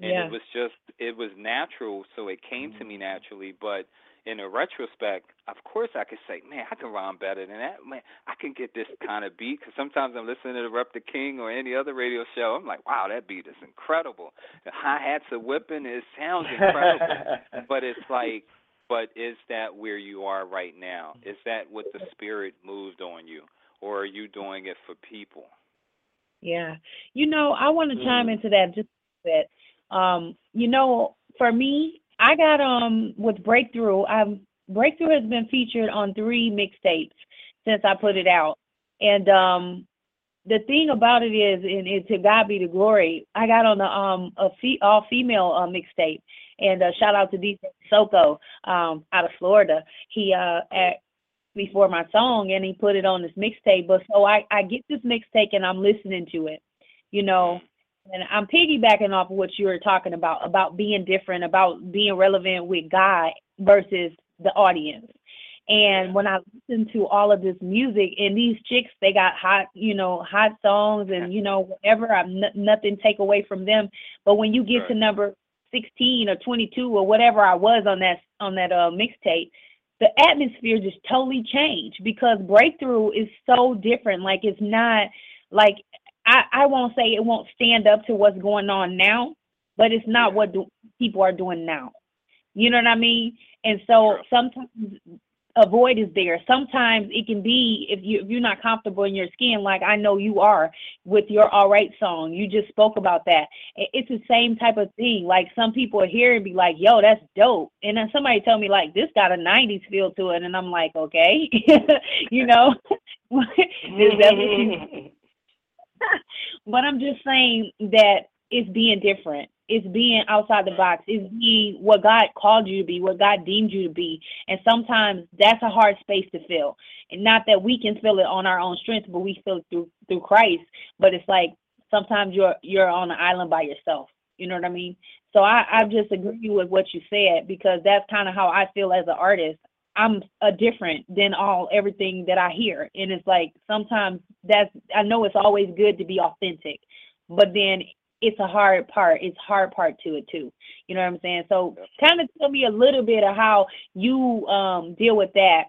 And Yeah. it was just it was natural, so it came to me mm-hmm. naturally, but in a retrospect, of course I could say, man, I can rhyme better than that. Man, I can get this kind of beat because sometimes I'm listening to Rep the King or any other radio show. I'm like, wow, that beat is incredible. The hi hats are whipping. It sounds incredible. [LAUGHS] but it's like, but is that where you are right now? Is that what the spirit moved on you, or are you doing it for people? Yeah. You know, I want to chime Mm. into that just a bit. Um, you know, for me, I got um with Breakthrough, I've Breakthrough has been featured on three mixtapes since I put it out. And um the thing about it is, and, and to God be the glory, I got on the um a fe- all female uh, mixtape, and uh, shout out to DJ Soko um out of Florida. He uh at before my song and he put it on this mixtape. But so I I get this mixtape and I'm listening to it, you know, and I'm piggybacking off of what you were talking about about being different, about being relevant with God versus the audience. And when I listen to all of this music and these chicks, they got hot, you know, hot songs and you know whatever. I'm n- nothing take away from them, but when you get to number 16 or 22 or whatever I was on that on that uh, mixtape, the atmosphere just totally changed because breakthrough is so different. Like it's not like I I won't say it won't stand up to what's going on now, but it's not what do, people are doing now. You know what I mean? And so sometimes a void is there. Sometimes it can be if you if you're not comfortable in your skin, like I know you are with your all right song. You just spoke about that. It's the same type of thing. Like some people are here and be like, "Yo, that's dope," and then somebody tell me like, "This got a '90s feel to it," and I'm like, "Okay," [LAUGHS] you know. [LAUGHS] is that? [LAUGHS] [LAUGHS] but I'm just saying that it's being different. It's being outside the box. It's being what God called you to be, what God deemed you to be. And sometimes that's a hard space to fill. And not that we can fill it on our own strength, but we feel it through through Christ. But it's like sometimes you're you're on an island by yourself. You know what I mean? So I, I just agree with what you said because that's kind of how I feel as an artist. I'm a different than all everything that I hear. And it's like sometimes that's I know it's always good to be authentic, but then it's a hard part. It's hard part to it too. You know what I'm saying? So kind of tell me a little bit of how you um deal with that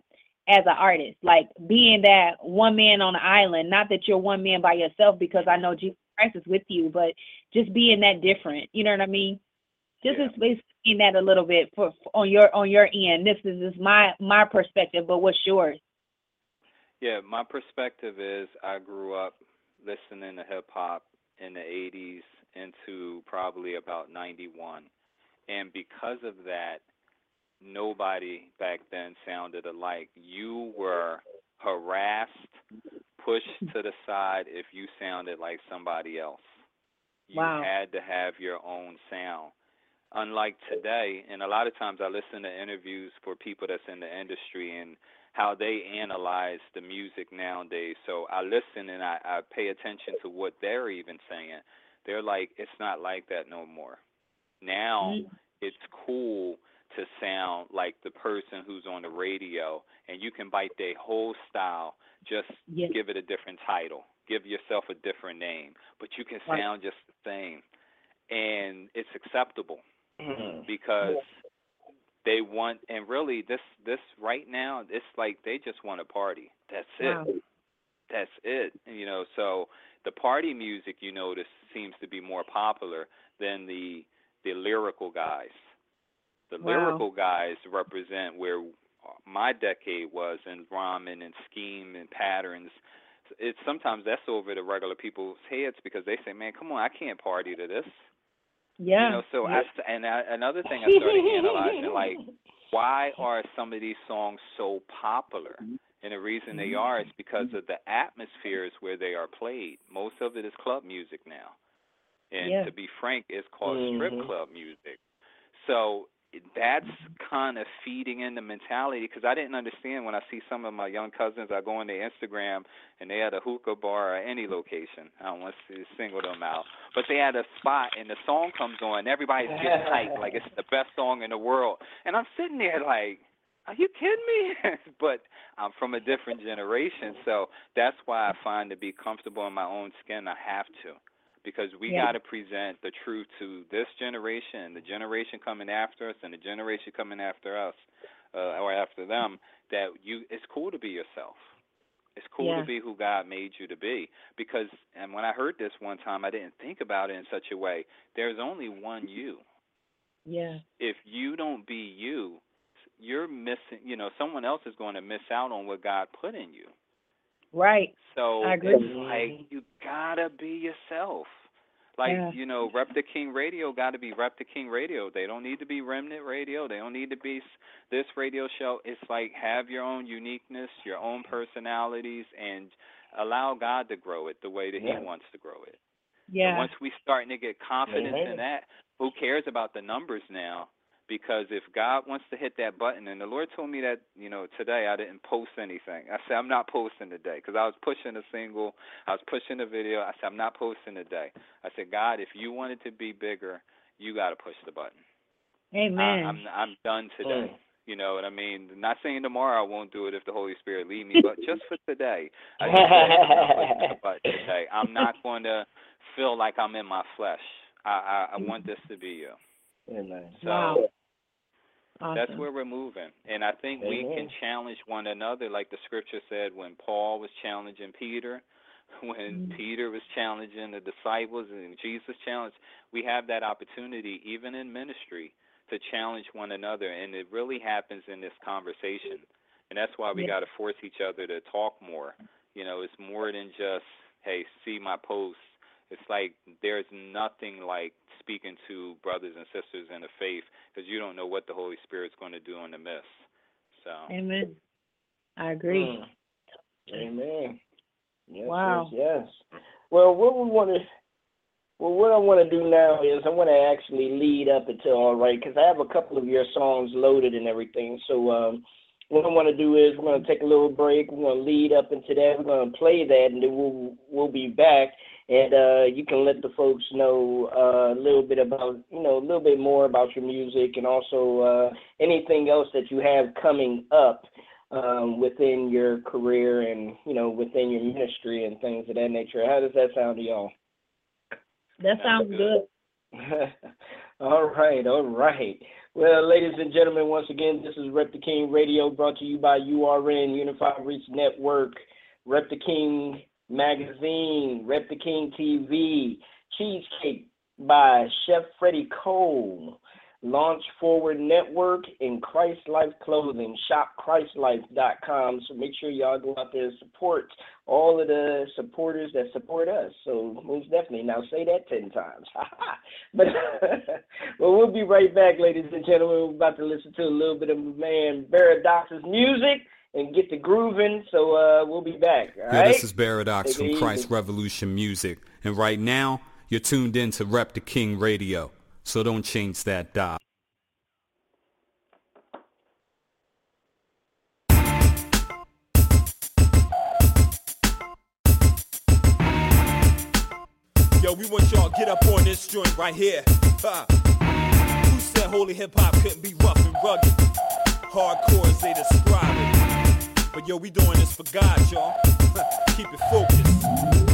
as an artist, like being that one man on the island. Not that you're one man by yourself, because I know Jesus Christ is with you, but just being that different. You know what I mean? Just explain that a little bit for, for on your on your end. This is just my my perspective, but what's yours? Yeah, my perspective is I grew up listening to hip hop in the 80s into probably about 91. And because of that, nobody back then sounded alike. You were harassed, pushed to the side if you sounded like somebody else. You Wow. had to have your own sound. Unlike today, and a lot of times I listen to interviews for people that's in the industry and how they analyze the music nowadays. So I listen and I, I pay attention to what they're even saying. They're like, it's not like that no more. Now mm-hmm. it's cool to sound like the person who's on the radio, and you can bite their whole style, just Yes. give it a different title, give yourself a different name, but you can Right. sound just the same. And it's acceptable Mm-hmm. [CLEARS THROAT] because they want and really this this right now it's like they just want to party. That's it. Wow. that's it you know so the party music you notice seems to be more popular than the the lyrical guys. The Wow. lyrical guys represent where my decade was in rhyming and scheme and patterns. It's sometimes that's over the regular people's heads because they say man come on i can't party to this Yeah. you know, so I and I, another thing I [LAUGHS] started analyzing, like, why are some of these songs so popular? Mm-hmm. And the reason they mm-hmm. are is because mm-hmm. of the atmospheres where they are played. Most of it is club music now, and Yeah. to be frank, it's called Mhm. strip club music. So that's kind of feeding in the mentality because I didn't understand when I see some of my young cousins. I go on their Instagram and they had a hookah bar or any location. I don't want to single them out, but they had a spot and the song comes on. Everybody's getting hyped like it's the best song in the world, and I'm sitting there like. Are you kidding me? [LAUGHS] but I'm from a different generation, so that's why I find to be comfortable in my own skin. I have to because we Yeah. got to present the truth to this generation, the generation coming after us, and the generation coming after us uh, or after them. That you, it's cool to be yourself. It's cool Yeah. to be who God made you to be. Because, and when I heard this one time, I didn't think about it in such a way. There's only one you. Yeah. If you don't be you, you're missing. You know, someone else is going to miss out on what God put in you. Right. So I agree. it's like you gotta be yourself. Like Yeah. you know, Rep the King Radio got to be Rep the King Radio. They don't need to be Remnant Radio. They don't need to be this radio show. It's like have your own uniqueness, your own personalities, and allow God to grow it the way that Yeah. He wants to grow it. And Yeah. once we starting to get confidence Amen. in that, who cares about the numbers now? Because if God wants to hit that button, and the Lord told me that, you know, today I didn't post anything. I said I'm not posting today because I was pushing a single, I was pushing a video. I said I'm not posting today. I said God, if you want it to be bigger, you got to push the button. Amen. I, I'm I'm done today. Mm. You know what I mean? Not saying tomorrow I won't do it if the Holy Spirit lead me, but just for today, I just said I'm not the button today. I'm not [LAUGHS] going to feel like I'm in my flesh. I I, I want this to be you. Amen. So Wow. that's where we're moving. And I think we can challenge one another, like the scripture said when Paul was challenging Peter, [LAUGHS] when Mhm. Peter was challenging the disciples, and Jesus challenged. We have that opportunity, even in ministry, to challenge one another. And it really happens in this conversation. And that's why we Yeah. got to force each other to talk more. You know, it's more than just, hey, see my posts. It's like there's nothing like speaking to brothers and sisters in the faith because you don't know what the Holy Spirit's going to do in the midst. So, Amen. I agree. Mm. Amen. Yes, Wow. yes, yes. Well, what we want to, well, what I want to do now is I want to actually lead up until all right because I have a couple of your songs loaded and everything. So, um, what I want to do is we're going to take a little break. We're going to lead up into that. We're going to play that, and then we'll we'll be back. And uh, you can let the folks know uh, a little bit about, you know, a little bit more about your music, and also uh, anything else that you have coming up um, within your career and you know within your ministry and things of that nature. How does that sound to y'all? That sounds good. [LAUGHS] all right, all right. Well, ladies and gentlemen, once again, this is Rep the King Radio brought to you by URN Unified Reach Network, Rep the King Magazine, Rep the King TV, Cheesecake by Chef Freddie Cole, Launch Forward Network, and Christ Life Clothing. Shop ChristLife.com. So make sure y'all go out there and support all of the supporters that support us. So most definitely. Now say that ten times. [LAUGHS] but [LAUGHS] well, we'll be right back, ladies and gentlemen. We're about to listen to a little bit of man Baradox's music and get to grooving. So uh, we'll be back. All Yeah, right. this is Baradox Take it from easy. Christ Revolution Music. And right now, you're tuned in to Rep the King Radio. So don't change that dial. Yo, we want y'all get up on this joint right here. Ha. Who said holy hip hop couldn't be rough and rugged? Hardcore as they describe it. But yo, we doing this for God, y'all. [LAUGHS] Keep it focused.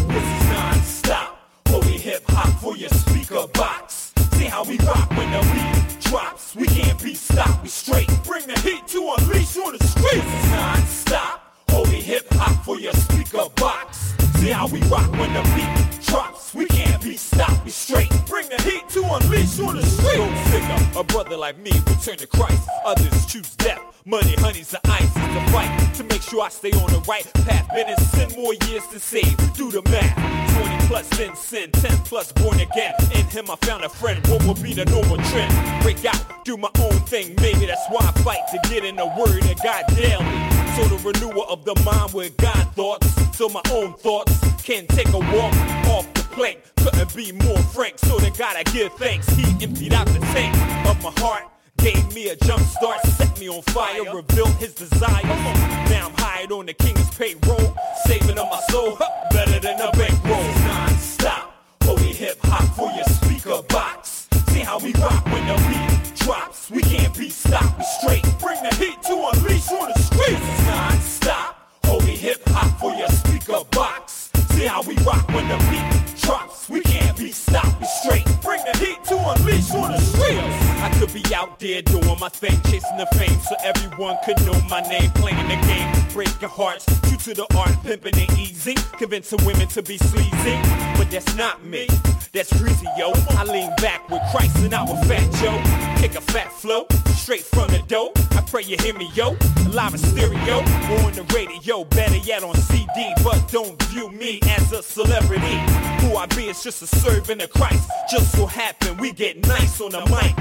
This is non-stop. Holy hip hop for your speaker box. See how we rock when the beat drops. We can't be stopped. We straight. Bring the heat to unleash on the streets. This is non-stop. Holy hip hop for your speaker box. See how we rock when the beat drops. We can't be stopped. We straight. Bring the heat to unleash on the streets. Go figure. A brother like me will turn to Christ. Others choose death. Money, honeys, the ice the fight to make sure I stay on the right path. Been in sin more years to save. Do the math. 20 plus in sin, 10 plus born again. In him I found a friend. What will be the normal trend? Break out, do my own thing. Maybe that's why I fight to get in the word of God daily. So the renewal of the mind with God thoughts. So my own thoughts can take a walk off the plank. Couldn't be more frank. So then gotta give thanks. He emptied out the tank of my heart. Gave me a jump start, set me on fire, revealed his desire. Now I'm hired on the king's payroll, saving up my soul, huh, better than a bankroll. Non-stop, holy hip hop for your speaker box. See how we rock when the beat drops. We can't be stopped, we straight. Bring the heat to unleash on the streets. Non-stop, holy hip hop for your speaker box. See how we rock when the beat drops. We can't be stopped, straight. Bring the heat to unleash on the streets. I could be out there doing my thing, chasing the fame, so everyone could know my name, playing the game, breaking hearts, true to the art, pimping it easy, convincing women to be sleazy, but that's not me. That's greasy, yo. I lean back with Christ and I with Fat Joe. Kick a fat flow, straight from the dough. I pray you hear me, yo. A live in stereo, or on the radio, better yet on CD. But don't view me as a celebrity. Who I be just a servant of Christ. Just so happen we get nice on the mic.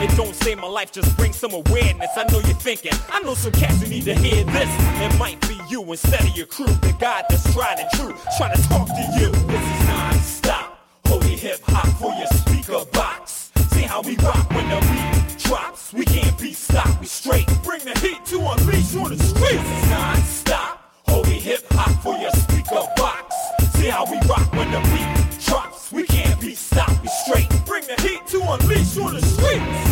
It don't save my life, just bring some awareness. I know you're thinking, I know some cats who need to hear this. It might be you instead of your crew, the God that's tried and true, trying to talk to you. This is non-stop, holy hip hop for your speaker box. See how we rock when the beat drops. We can't be stopped, we straight. Bring the heat to unleash on the streets. This is non-stop, holy hip hop for your speaker box. See how we rock when the beat drops. We can't be stopped, we straight. Bring the heat to unleash on the streets.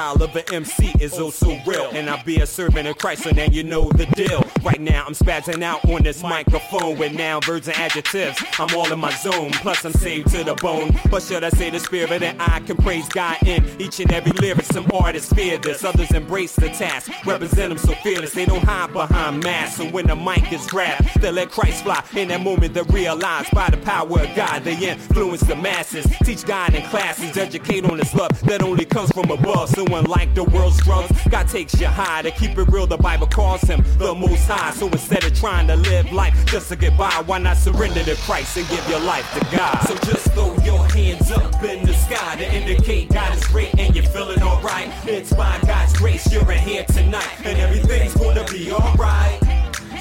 Lifestyle of an MC is oh so real. And I be a servant of Christ, so now you know the deal. Right now, I'm spazzing out on this microphone with noun, verbs, and adjectives. I'm all in my zone, plus I'm saved to the bone. But should I say the spirit that I can praise God in each and every lyric? Some artists fear this, others embrace the task. Represent them so fearless, they don't hide behind masks. So when the mic is grabbed, they let Christ fly. In that moment, they realize by the power of God, they influence the masses. Teach God in classes, educate on this love that only comes from above. So unlike the world's drugs, God takes you high. To keep it real, the Bible calls him the most high. So instead of trying to live life just to get by, why not surrender to Christ and give your life to God? So just throw your hands up in the sky to indicate God is great and you're feeling alright. It's by God's grace you're in here tonight, and everything's gonna be alright.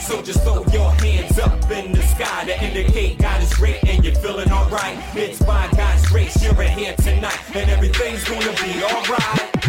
So just throw your hands up in the sky to indicate God is great and you're feeling alright. It's by God's grace you're in here tonight, and everything's gonna be alright.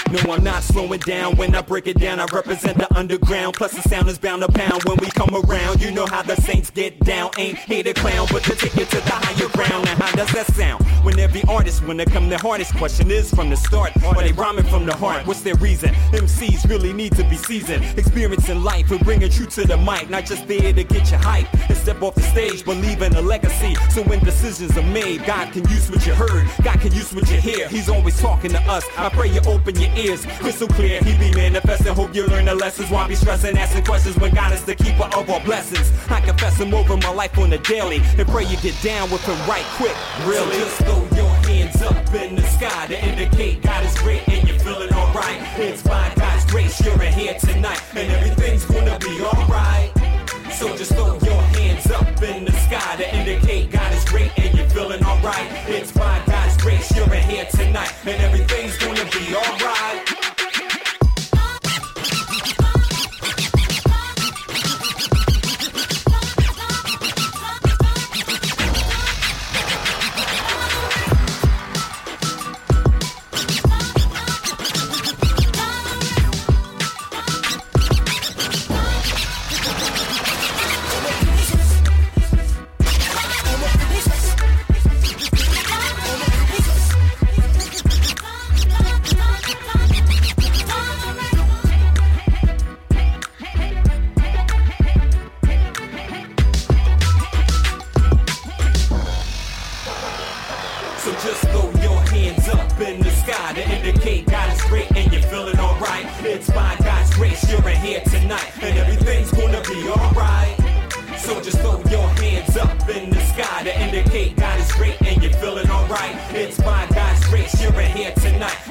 No, I'm not slowing down when I break it down. I represent the underground. Plus, the sound is bound to pound when we come around. You know how the saints get down. Ain't here to clown, but to take it to the higher ground. Now, how does that sound? When every artist, when they come, the hardest question is from the start. Are they rhyming from the heart? What's their reason? MCs really need to be seasoned. Experiencing life and bringing truth to the mic. Not just there to get you hype and step off the stage, believe in a legacy. So when decisions are made, God can use what you heard. God can use what you hear. He's always talking to us. I pray you open your ears, crystal clear. He be manifesting. Hope you learn the lessons. Why be stressing, asking questions when God is the keeper of all blessings? I confess him over my life on the daily and pray you get down with him right quick. Really? So just throw your hands up in the sky to indicate God is great and you're feeling alright. It's by God's grace you're in here tonight and everything's gonna be alright. So just throw your hands up in the sky to indicate God is great and you're feeling alright. It's by God's grace you're in here tonight and everything's gonna be alright.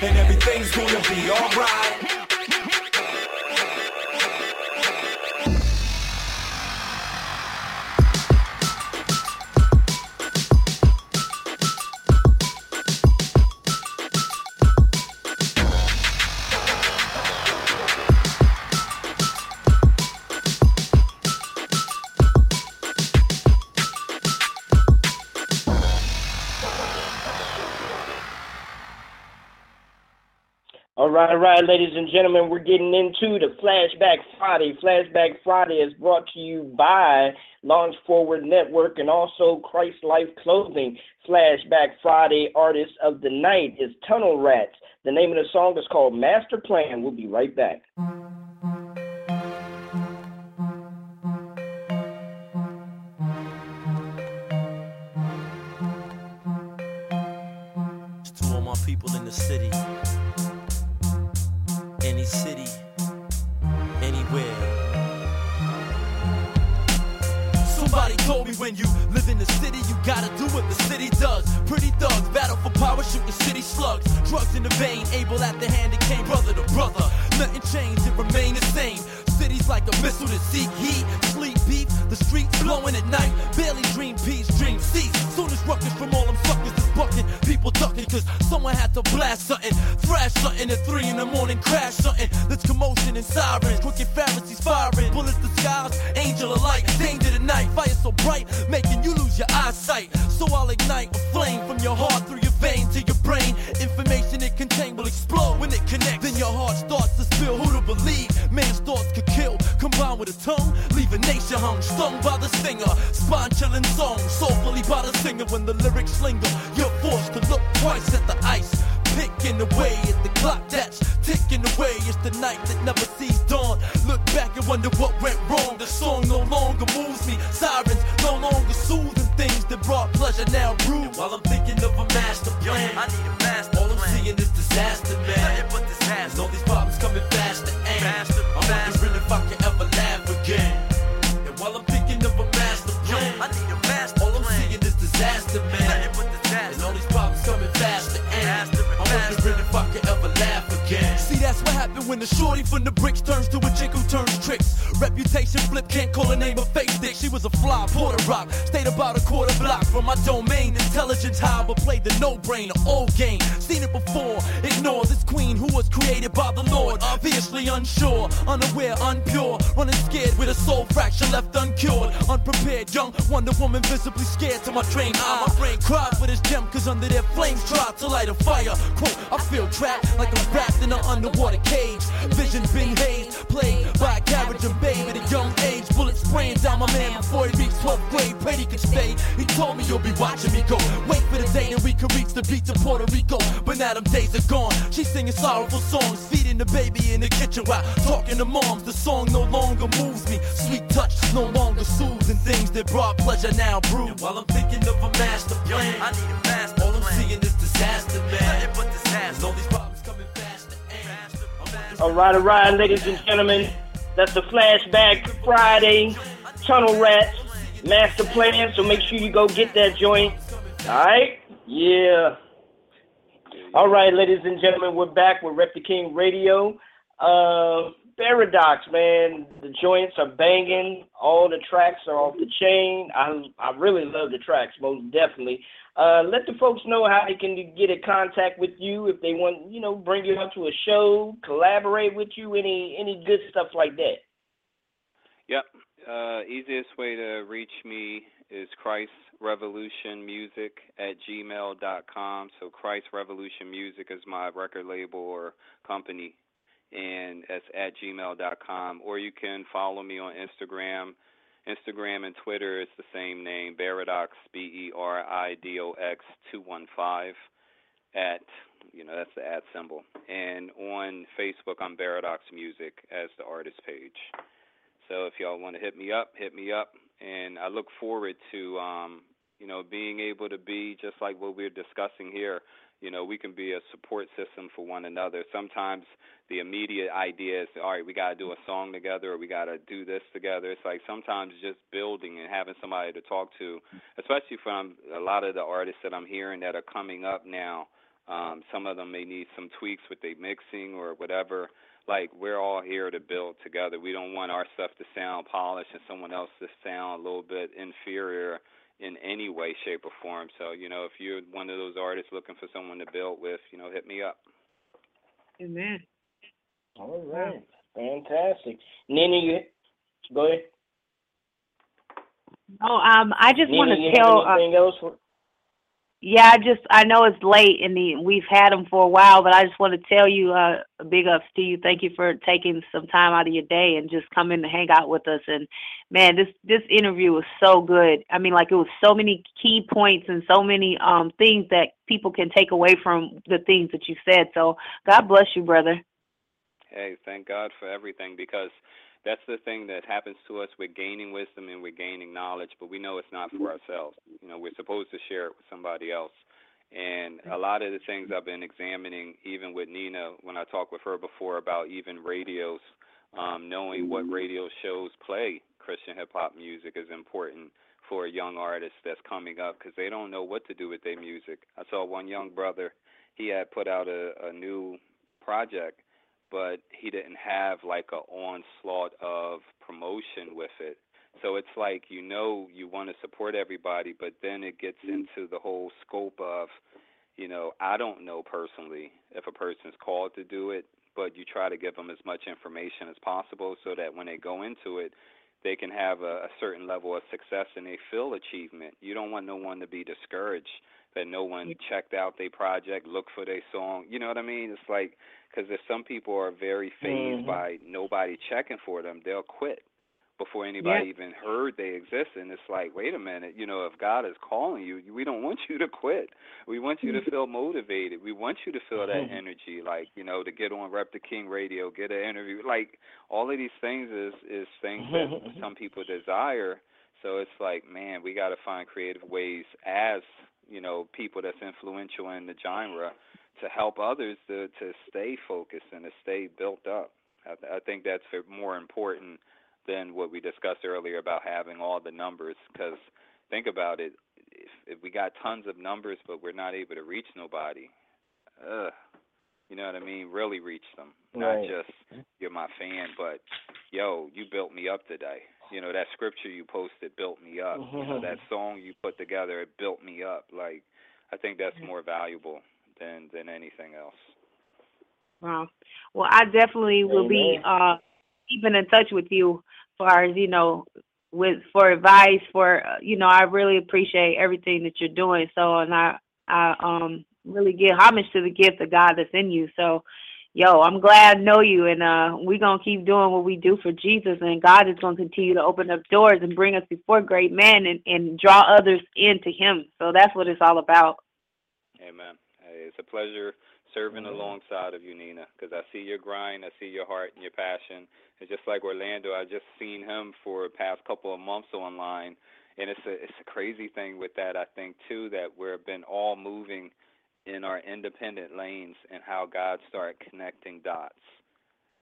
And everything's gonna be alright. Right, all right, ladies and gentlemen, we're getting into the Flashback Friday. Flashback Friday is brought to you by Launch Forward Network and also Christ Life Clothing. Flashback Friday artist of the night is Tunnel Rats. The name of the song is called Master Plan. We'll be right back. to ladies and gentlemen, that's the Flashback Friday Tunnel Rats Master Plan. So make sure you go get that joint. All right? Yeah. All right, ladies and gentlemen, we're back with Rep the King Radio. Uh, Baradox, man, the joints are banging. All the tracks are off the chain. I I really love the tracks, most definitely. Uh, let the folks know how they can get in contact with you if they want, you know, bring you out to a show, collaborate with you, any any good stuff like that. Yep. Uh, easiest way to reach me is Christ Revolution Music at gmail.com. So Christ Revolution Music is my record label or company, and it's at gmail.com. Or you can follow me on Instagram. Instagram and Twitter is the same name, Baradox, B E R I D O X 215 at you know that's the ad symbol. And on facebook i'm baradox music as the artist page. So if y'all want to hit me up hit me up. And i look forward to um you know being able to be just like what we're discussing here you know we can be a support system for one another sometimes the immediate idea is all right we got to do a song together or we got to do this together it's like sometimes just building and having somebody to talk to especially from a lot of the artists that i'm hearing that are coming up now um, some of them may need some tweaks with their mixing or whatever. Like we're all here to build together. We don't want our stuff to sound polished and someone else to sound a little bit inferior in any way, shape, or form. So you know, if you're one of those artists looking for someone to build with, you know, hit me up. Amen. All right, fantastic. Nina, you go ahead. Oh, um, I just want to have tell. Uh, anything else? Yeah, I just I know it's late and the, we've had them for a while, but I just want to tell you uh, a big ups to you. Thank you for taking some time out of your day and just coming to hang out with us. And man, this this interview was so good. I mean, like it was so many key points and so many um things that people can take away from the things that you said. So God bless you, brother. Hey, thank God for everything because that's the thing that happens to us. We're gaining wisdom and we're gaining knowledge, but we know it's not for ourselves. You know, we're supposed to share it with somebody else. And a lot of the things I've been examining, even with Nina, when I talked with her before about even radios, um, knowing what radio shows play Christian hip hop music is important for a young artist that's coming up because they don't know what to do with their music. I saw one young brother, he had put out a, a new project but he didn't have like a onslaught of promotion with it. So it's like you know you want to support everybody, but then it gets mm-hmm. into the whole scope of, you know, I don't know personally if a person's called to do it, but you try to give them as much information as possible so that when they go into it, they can have a, a certain level of success and they feel achievement. You don't want no one to be discouraged that no one checked out their project, looked for their song. You know what I mean? It's like because if some people are very phased Mhm. by nobody checking for them, they'll quit before anybody even heard they exist. And it's like, wait a minute, you know, if God is calling you, we don't want you to quit. We want you to feel motivated. We want you to feel that Mhm. energy, like you know, to get on Rep the King Radio, get an interview. Like all of these things is is things that some people desire. So it's like, man, we got to find creative ways as you know people that's influential in the genre to help others to to stay focused and to stay built up. I, th- I think that's more important than what we discussed earlier about having all the numbers. Because think about it, if, if we got tons of numbers but we're not able to reach nobody, ugh, you know what I mean? Really reach them, not Right. just you're my fan, but yo, you built me up today. You know that scripture you posted built me up. You know that song you put together it built me up. Like I think that's more valuable than than anything else. Wow. Well, I definitely will be uh keeping in touch with you as far as you know with for advice for uh, you know I really appreciate everything that you're doing. So and I I um really give homage to the gift of God that's in you. So yo, I'm glad I know you and uh we're gonna keep doing what we do for Jesus and God is gonna continue to open up doors and bring us before great men and, and draw others into him. So that's what it's all about. Amen. Hey, it's a pleasure serving alongside of you, Nina, because I see your grind, I see your heart and your passion. It's just like Orlando. I just seen him for the past couple of months online, and it's a it's a crazy thing with that. I think too that we've been all moving in our independent lanes and how God started connecting dots.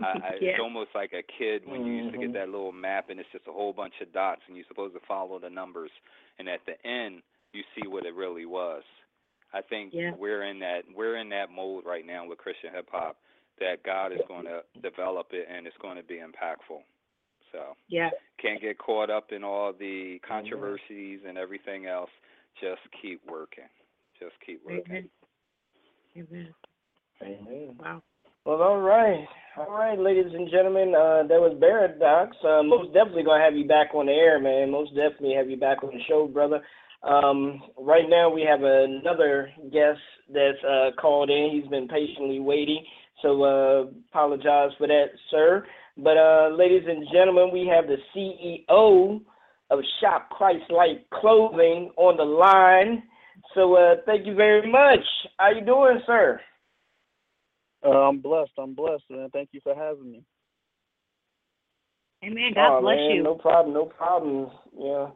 I, I, Yeah. It's almost like a kid when you used to get Mhm. that little map and it's just a whole bunch of dots and you're supposed to follow the numbers, and at the end you see what it really was. I think Yeah. we're in that we're in that mode right now with Christian hip hop that God is going to develop it and it's going to be impactful. So Yeah. can't get caught up in all the controversies and everything else. Just keep working. Just keep working. Amen. Amen. Wow. Well, all right, all right, ladies and gentlemen. Uh, that was Baradox. Uh, most definitely gonna have you back on the air, man. Most definitely have you back on the show, brother. Um, right now we have another guest that's uh, called in. He's been patiently waiting, so uh, apologize for that, sir. But uh, ladies and gentlemen, we have the CEO of Shop Christ Life Clothing on the line. So uh, thank you very much. How you doing, sir? Uh, I'm blessed. I'm blessed, man. Thank you for having me. Amen. God oh, bless man, you. No problem, no problem. Yeah.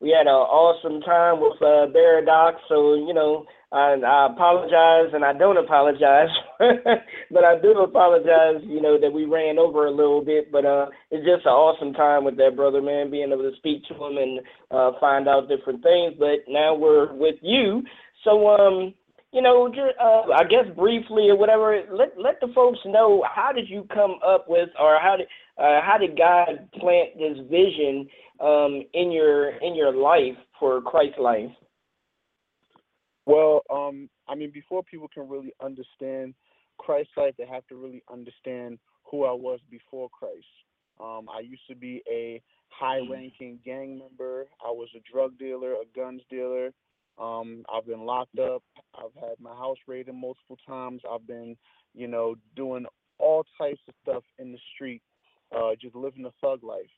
We had an awesome time with uh Baradox, so you know, I, I apologize and I don't apologize. [LAUGHS] but I do apologize, you know, that we ran over a little bit, but uh it's just an awesome time with that brother man, being able to speak to him and uh find out different things. But now we're with you. So um you know, uh, I guess briefly or whatever. Let let the folks know how did you come up with, or how did uh, how did God plant this vision um, in your in your life for Christ life? Well, um, I mean, before people can really understand Christ's life, they have to really understand who I was before Christ. Um, I used to be a high-ranking gang member. I was a drug dealer, a guns dealer. Um, I've been locked up. I've had my house raided multiple times. I've been, you know, doing all types of stuff in the street, uh, just living a thug life.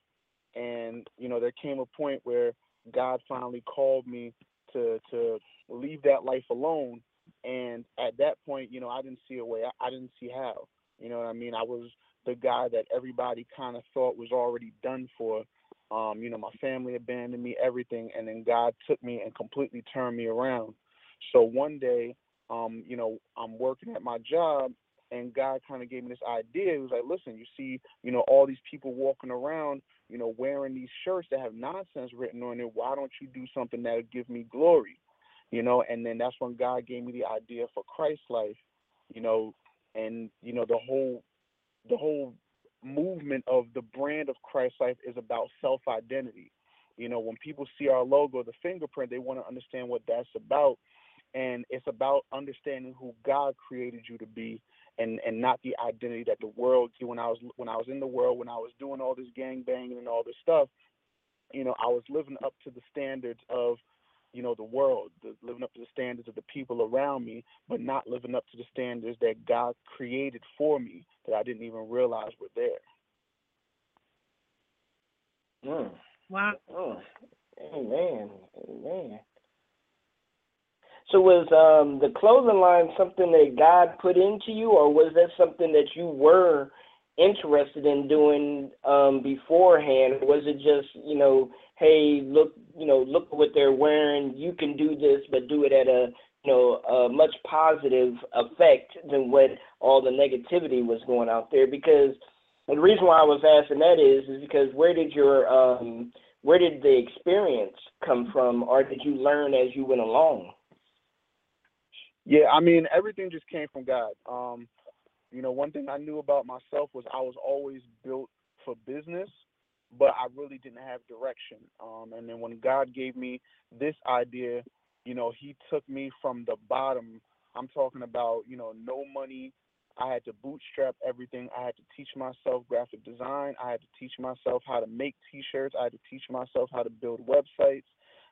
And you know, there came a point where God finally called me to to leave that life alone. And at that point, you know, I didn't see a way. I, I didn't see how. You know what I mean? I was the guy that everybody kind of thought was already done for. Um, you know, my family abandoned me, everything, and then God took me and completely turned me around. So one day, um, you know, I'm working at my job, and God kind of gave me this idea. He was like, "Listen, you see, you know, all these people walking around, you know, wearing these shirts that have nonsense written on it. Why don't you do something that'll give me glory?" You know, and then that's when God gave me the idea for Christ Life. You know, and you know the whole the whole movement of the brand of Christ Life is about self identity. You know, when people see our logo, the fingerprint, they want to understand what that's about. And it's about understanding who God created you to be and, and not the identity that the world when I was when I was in the world, when I was doing all this gang banging and all this stuff, you know, I was living up to the standards of you know, the world, the, living up to the standards of the people around me, but not living up to the standards that God created for me that I didn't even realize were there. Mm. Wow. Mm. Amen. Amen. So was um, the clothing line something that God put into you, or was that something that you were interested in doing um, beforehand? Was it just you know hey, look, you know, look what they're wearing. You can do this, but do it at a, you know, a much positive effect than what all the negativity was going out there. Because the reason why I was asking that is, is because where did your, um, where did the experience come from, or did you learn as you went along? Yeah, I mean, everything just came from God. Um, you know, one thing I knew about myself was I was always built for business but I really didn't have direction. Um, and then when God gave me this idea, you know, He took me from the bottom. I'm talking about, you know, no money. I had to bootstrap everything. I had to teach myself graphic design. I had to teach myself how to make T-shirts. I had to teach myself how to build websites.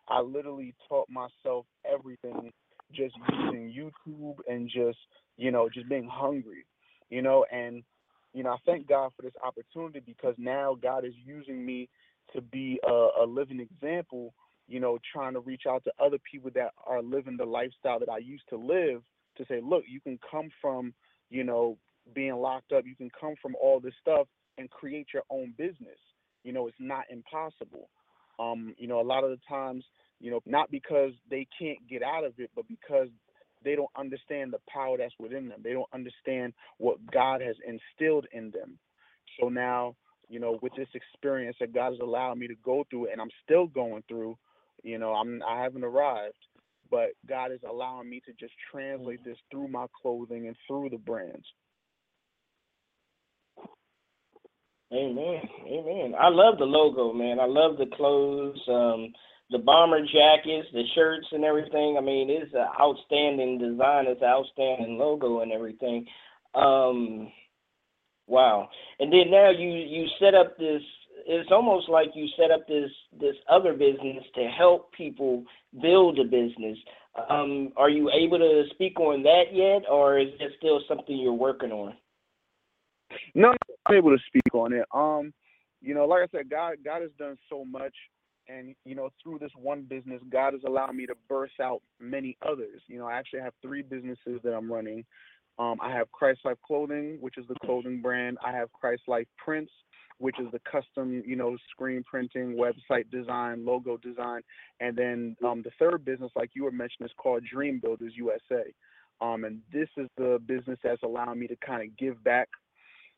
I literally taught myself everything just using YouTube and just, you know, just being hungry, you know, and you know, I thank God for this opportunity because now God is using me to be a, a living example, you know, trying to reach out to other people that are living the lifestyle that I used to live to say, look, you can come from, you know, being locked up, you can come from all this stuff and create your own business. You know, it's not impossible. Um, you know, a lot of the times, you know, not because they can't get out of it, but because they don't understand the power that's within them. They don't understand what God has instilled in them. So now, you know, with this experience that God has allowed me to go through, and I'm still going through, you know, I'm I haven't arrived, but God is allowing me to just translate this through my clothing and through the brands. Amen. Amen. I love the logo, man. I love the clothes. Um, the bomber jackets, the shirts, and everything. I mean, it's an outstanding design. It's an outstanding logo and everything. Um, wow. And then now you you set up this. It's almost like you set up this this other business to help people build a business. Um, are you able to speak on that yet, or is it still something you're working on? No, I'm able to speak on it. Um, you know, like I said, God God has done so much and you know through this one business god has allowed me to burst out many others. You know i actually have three businesses that i'm running. Um, i have christ life clothing which is the clothing brand. I have christ life prints which is the custom you know screen printing website design logo design. And then um, the third business like you were mentioning is called dream builders usa um, and this is the business that's allowing me to kind of give back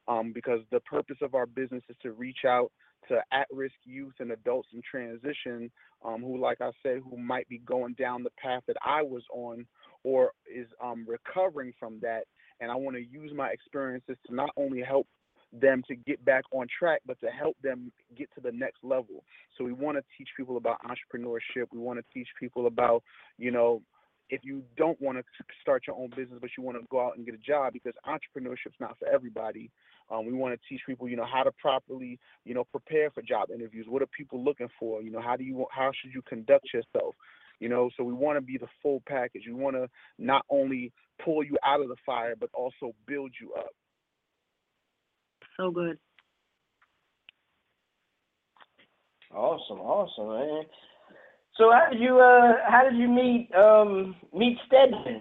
um, because the purpose of our business is to reach out to at-risk youth and adults in transition um, who, like I said, who might be going down the path that I was on or is um, recovering from that. And I want to use my experiences to not only help them to get back on track, but to help them get to the next level. So we want to teach people about entrepreneurship. We want to teach people about, you know, if you don't want to start your own business, but you want to go out and get a job, because entrepreneurship's not for everybody. Um, we want to teach people, you know, how to properly, you know, prepare for job interviews. What are people looking for? You know, how do you how should you conduct yourself? You know, so we want to be the full package. We want to not only pull you out of the fire, but also build you up. So good. Awesome, awesome, man. So how did you uh how did you meet um meet Stedman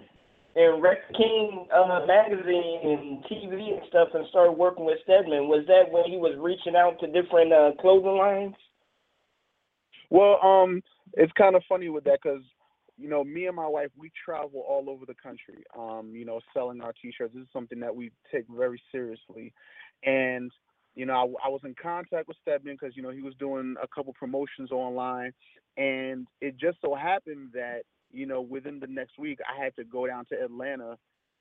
and Rec King uh magazine and TV and stuff and started working with Stedman? Was that when he was reaching out to different uh clothing lines? Well, um, it's kind of funny with that because you know, me and my wife, we travel all over the country. Um, you know, selling our T-shirts. This is something that we take very seriously, and you know, I, I was in contact with Stedman because you know he was doing a couple promotions online, and it just so happened that you know within the next week I had to go down to Atlanta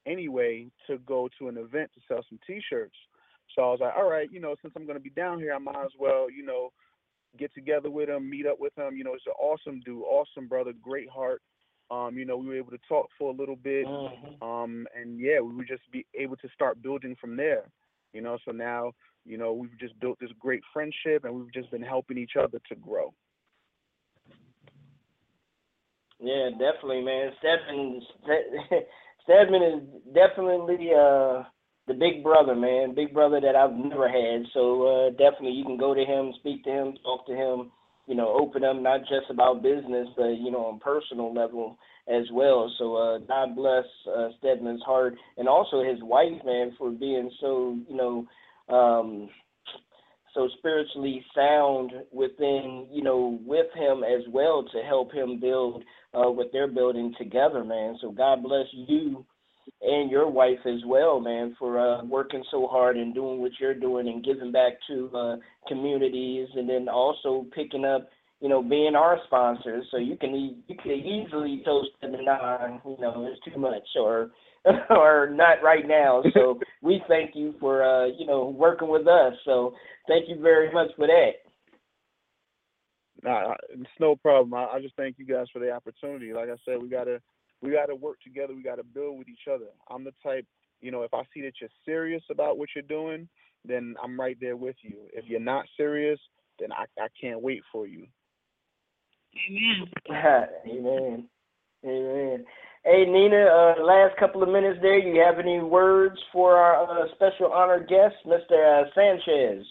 anyway to go to an event to sell some T-shirts. So I was like, all right, you know, since I'm going to be down here, I might as well, you know, get together with him, meet up with him. You know, he's an awesome dude, awesome brother, great heart. Um, you know, we were able to talk for a little bit. Um, and yeah, we would just be able to start building from there. You know, so now, you know, we've just built this great friendship and we've just been helping each other to grow. Yeah, definitely, man. Stedman [LAUGHS] Stedman is definitely uh the big brother, man. Big brother that I've never had. So uh definitely you can go to him, speak to him, talk to him, you know, open up not just about business, but you know, on personal level as well. So uh God bless uh Stedman's heart and also his wife, man, for being so, you know, um so spiritually sound within, you know, with him as well to help him build uh, what they're building together, man. So God bless you and your wife as well, man, for uh, working so hard and doing what you're doing and giving back to uh, communities, and then also picking up, you know, being our sponsors. So you can e- you can easily toast them and nah, you know, it's too much or [LAUGHS] or not right now. So [LAUGHS] we thank you for uh, you know working with us. So thank you very much for that. Nah, it's no problem. I, I just thank you guys for the opportunity. Like I said, we gotta we gotta work together. We gotta build with each other. I'm the type, you know, if I see that you're serious about what you're doing, then I'm right there with you. If you're not serious, then I I can't wait for you. Amen. [LAUGHS] Amen. Amen. Hey Nina, uh, last couple of minutes there. You have any words for our uh, special honored guest, Mr. Uh, Sanchez?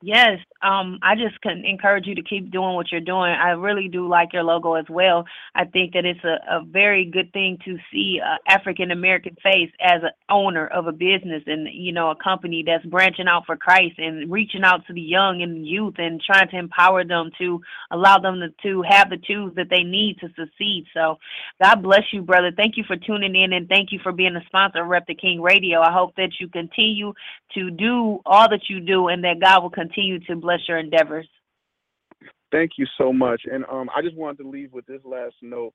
Yes, um, I just can encourage you to keep doing what you're doing. I really do like your logo as well. I think that it's a, a very good thing to see a African American face as an owner of a business and you know a company that's branching out for Christ and reaching out to the young and youth and trying to empower them to allow them to, to have the tools that they need to succeed. So, God bless you, brother. Thank you for tuning in and thank you for being a sponsor of Rep the King Radio. I hope that you continue to do all that you do and that God will continue to bless your endeavors. Thank you so much. And um, I just wanted to leave with this last note.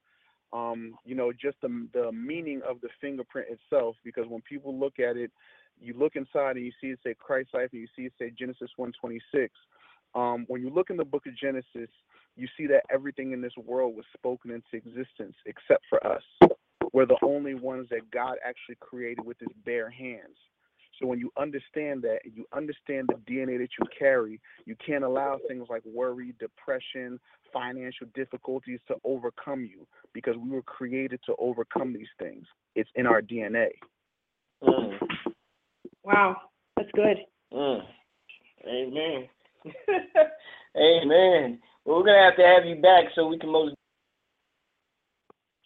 Um, you know, just the the meaning of the fingerprint itself, because when people look at it, you look inside and you see it say Christ life, and you see it say Genesis one twenty six. Um, when you look in the book of Genesis, you see that everything in this world was spoken into existence except for us. We're the only ones that God actually created with his bare hands. So when you understand that, you understand the DNA that you carry, you can't allow things like worry, depression, financial difficulties to overcome you because we were created to overcome these things. It's in our DNA. Mm. Wow, that's good. Mm. Amen. [LAUGHS] Amen. Well, we're gonna have to have you back so we can most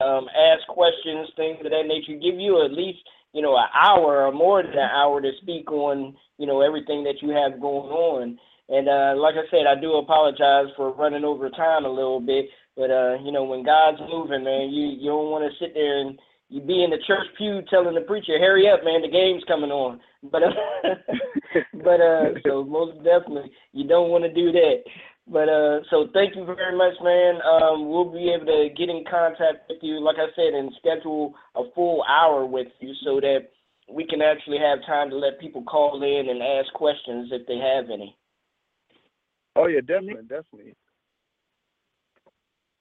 um, ask questions, things of that nature. Give you at least you know an hour or more than an hour to speak on you know everything that you have going on. And uh, like I said, I do apologize for running over time a little bit, but uh, you know when God's moving, man, you you don't want to sit there and you be in the church pew telling the preacher, "Hurry up, man, the game's coming on." But uh, [LAUGHS] but uh, so most definitely, you don't want to do that. But uh, so thank you very much, man. Um, we'll be able to get in contact with you, like I said, and schedule a full hour with you so that we can actually have time to let people call in and ask questions if they have any. Oh yeah, definitely, definitely.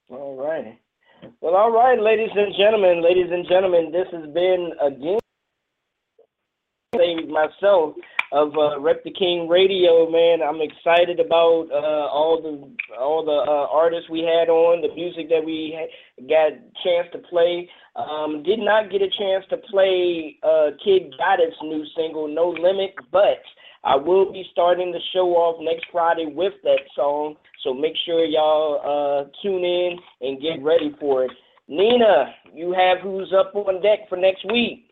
All right. Well, all right, ladies and gentlemen, ladies and gentlemen, this has been again myself, of uh, Rep the King Radio, man. I'm excited about uh, all the all the uh, artists we had on, the music that we ha- got chance to play. Um, did not get a chance to play uh, Kid Goddard's new single, No Limit, but I will be starting the show off next Friday with that song. So make sure y'all uh, tune in and get ready for it. Nina, you have who's up on deck for next week.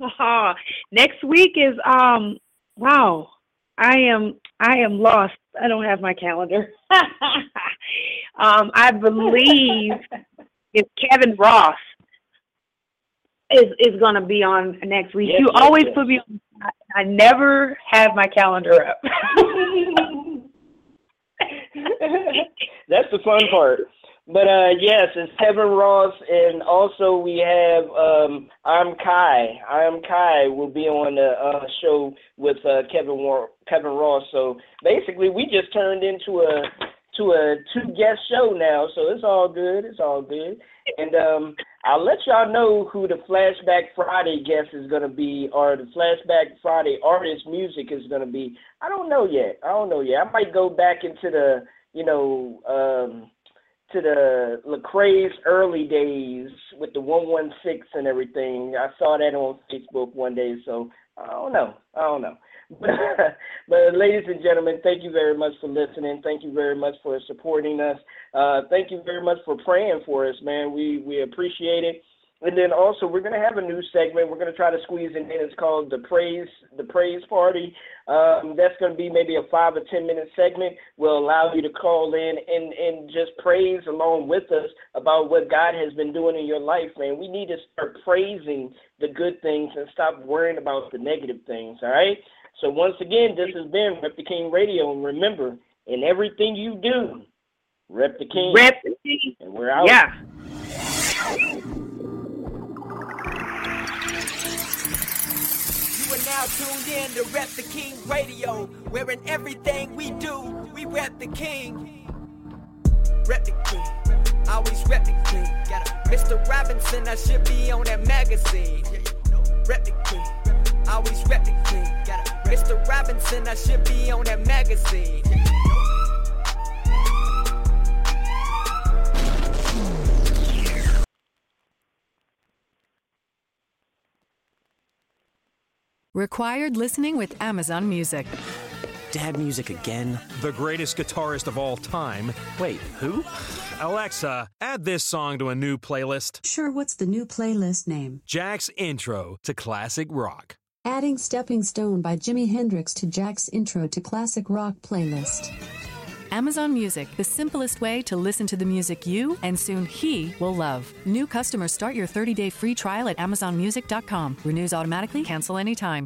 [LAUGHS] Next week is um wow. I am I am lost. I don't have my calendar. [LAUGHS] um I believe [LAUGHS] it's Kevin Ross is is going to be on next week. Yes, you yes, always yes. put me on I, I never have my calendar up. That's the fun part. But uh yes, it's Kevin Ross and also we have um I'm Kai. I'm Kai will be on the uh show with uh Kevin War- Kevin Ross. So basically we just turned into a to a two guest show now, so it's all good. It's all good. And um I'll let y'all know who the Flashback Friday guest is gonna be or the Flashback Friday artist music is gonna be. I don't know yet. I don't know yet. I might go back into the you know, um to the Lecrae's early days with the one one six and everything. I saw that on Facebook one day, so I don't know. I don't know. But, [LAUGHS] but ladies and gentlemen, thank you very much for listening. Thank you very much for supporting us. Uh, thank you very much for praying for us, man. We we appreciate it. And then also we're gonna have a new segment. We're gonna try to squeeze in. It's called the praise the praise party. Um, that's gonna be maybe a five or ten minute segment. We'll allow you to call in and and just praise along with us about what God has been doing in your life, man. We need to start praising the good things and stop worrying about the negative things. All right. So once again, this has been Rep the King Radio, and remember, in everything you do, Rep the King. Rep the King. And we're out. Yeah. Now tuned in to Rep the King Radio, where in everything we do, we rep the King. Rep the King, always rep the King. Mr. Robinson, I should be on that magazine. Rep the King, always rep the King. Mr. Robinson, I should be on that magazine. Required listening with Amazon Music. Dad music again? The greatest guitarist of all time. Wait, who? Alexa, add this song to a new playlist. Sure, what's the new playlist name? Jack's Intro to Classic Rock. Adding Stepping Stone by Jimi Hendrix to Jack's Intro to Classic Rock playlist. Amazon Music, the simplest way to listen to the music you and soon he will love. New customers start your 30 day free trial at AmazonMusic.com. Renews automatically, cancel anytime.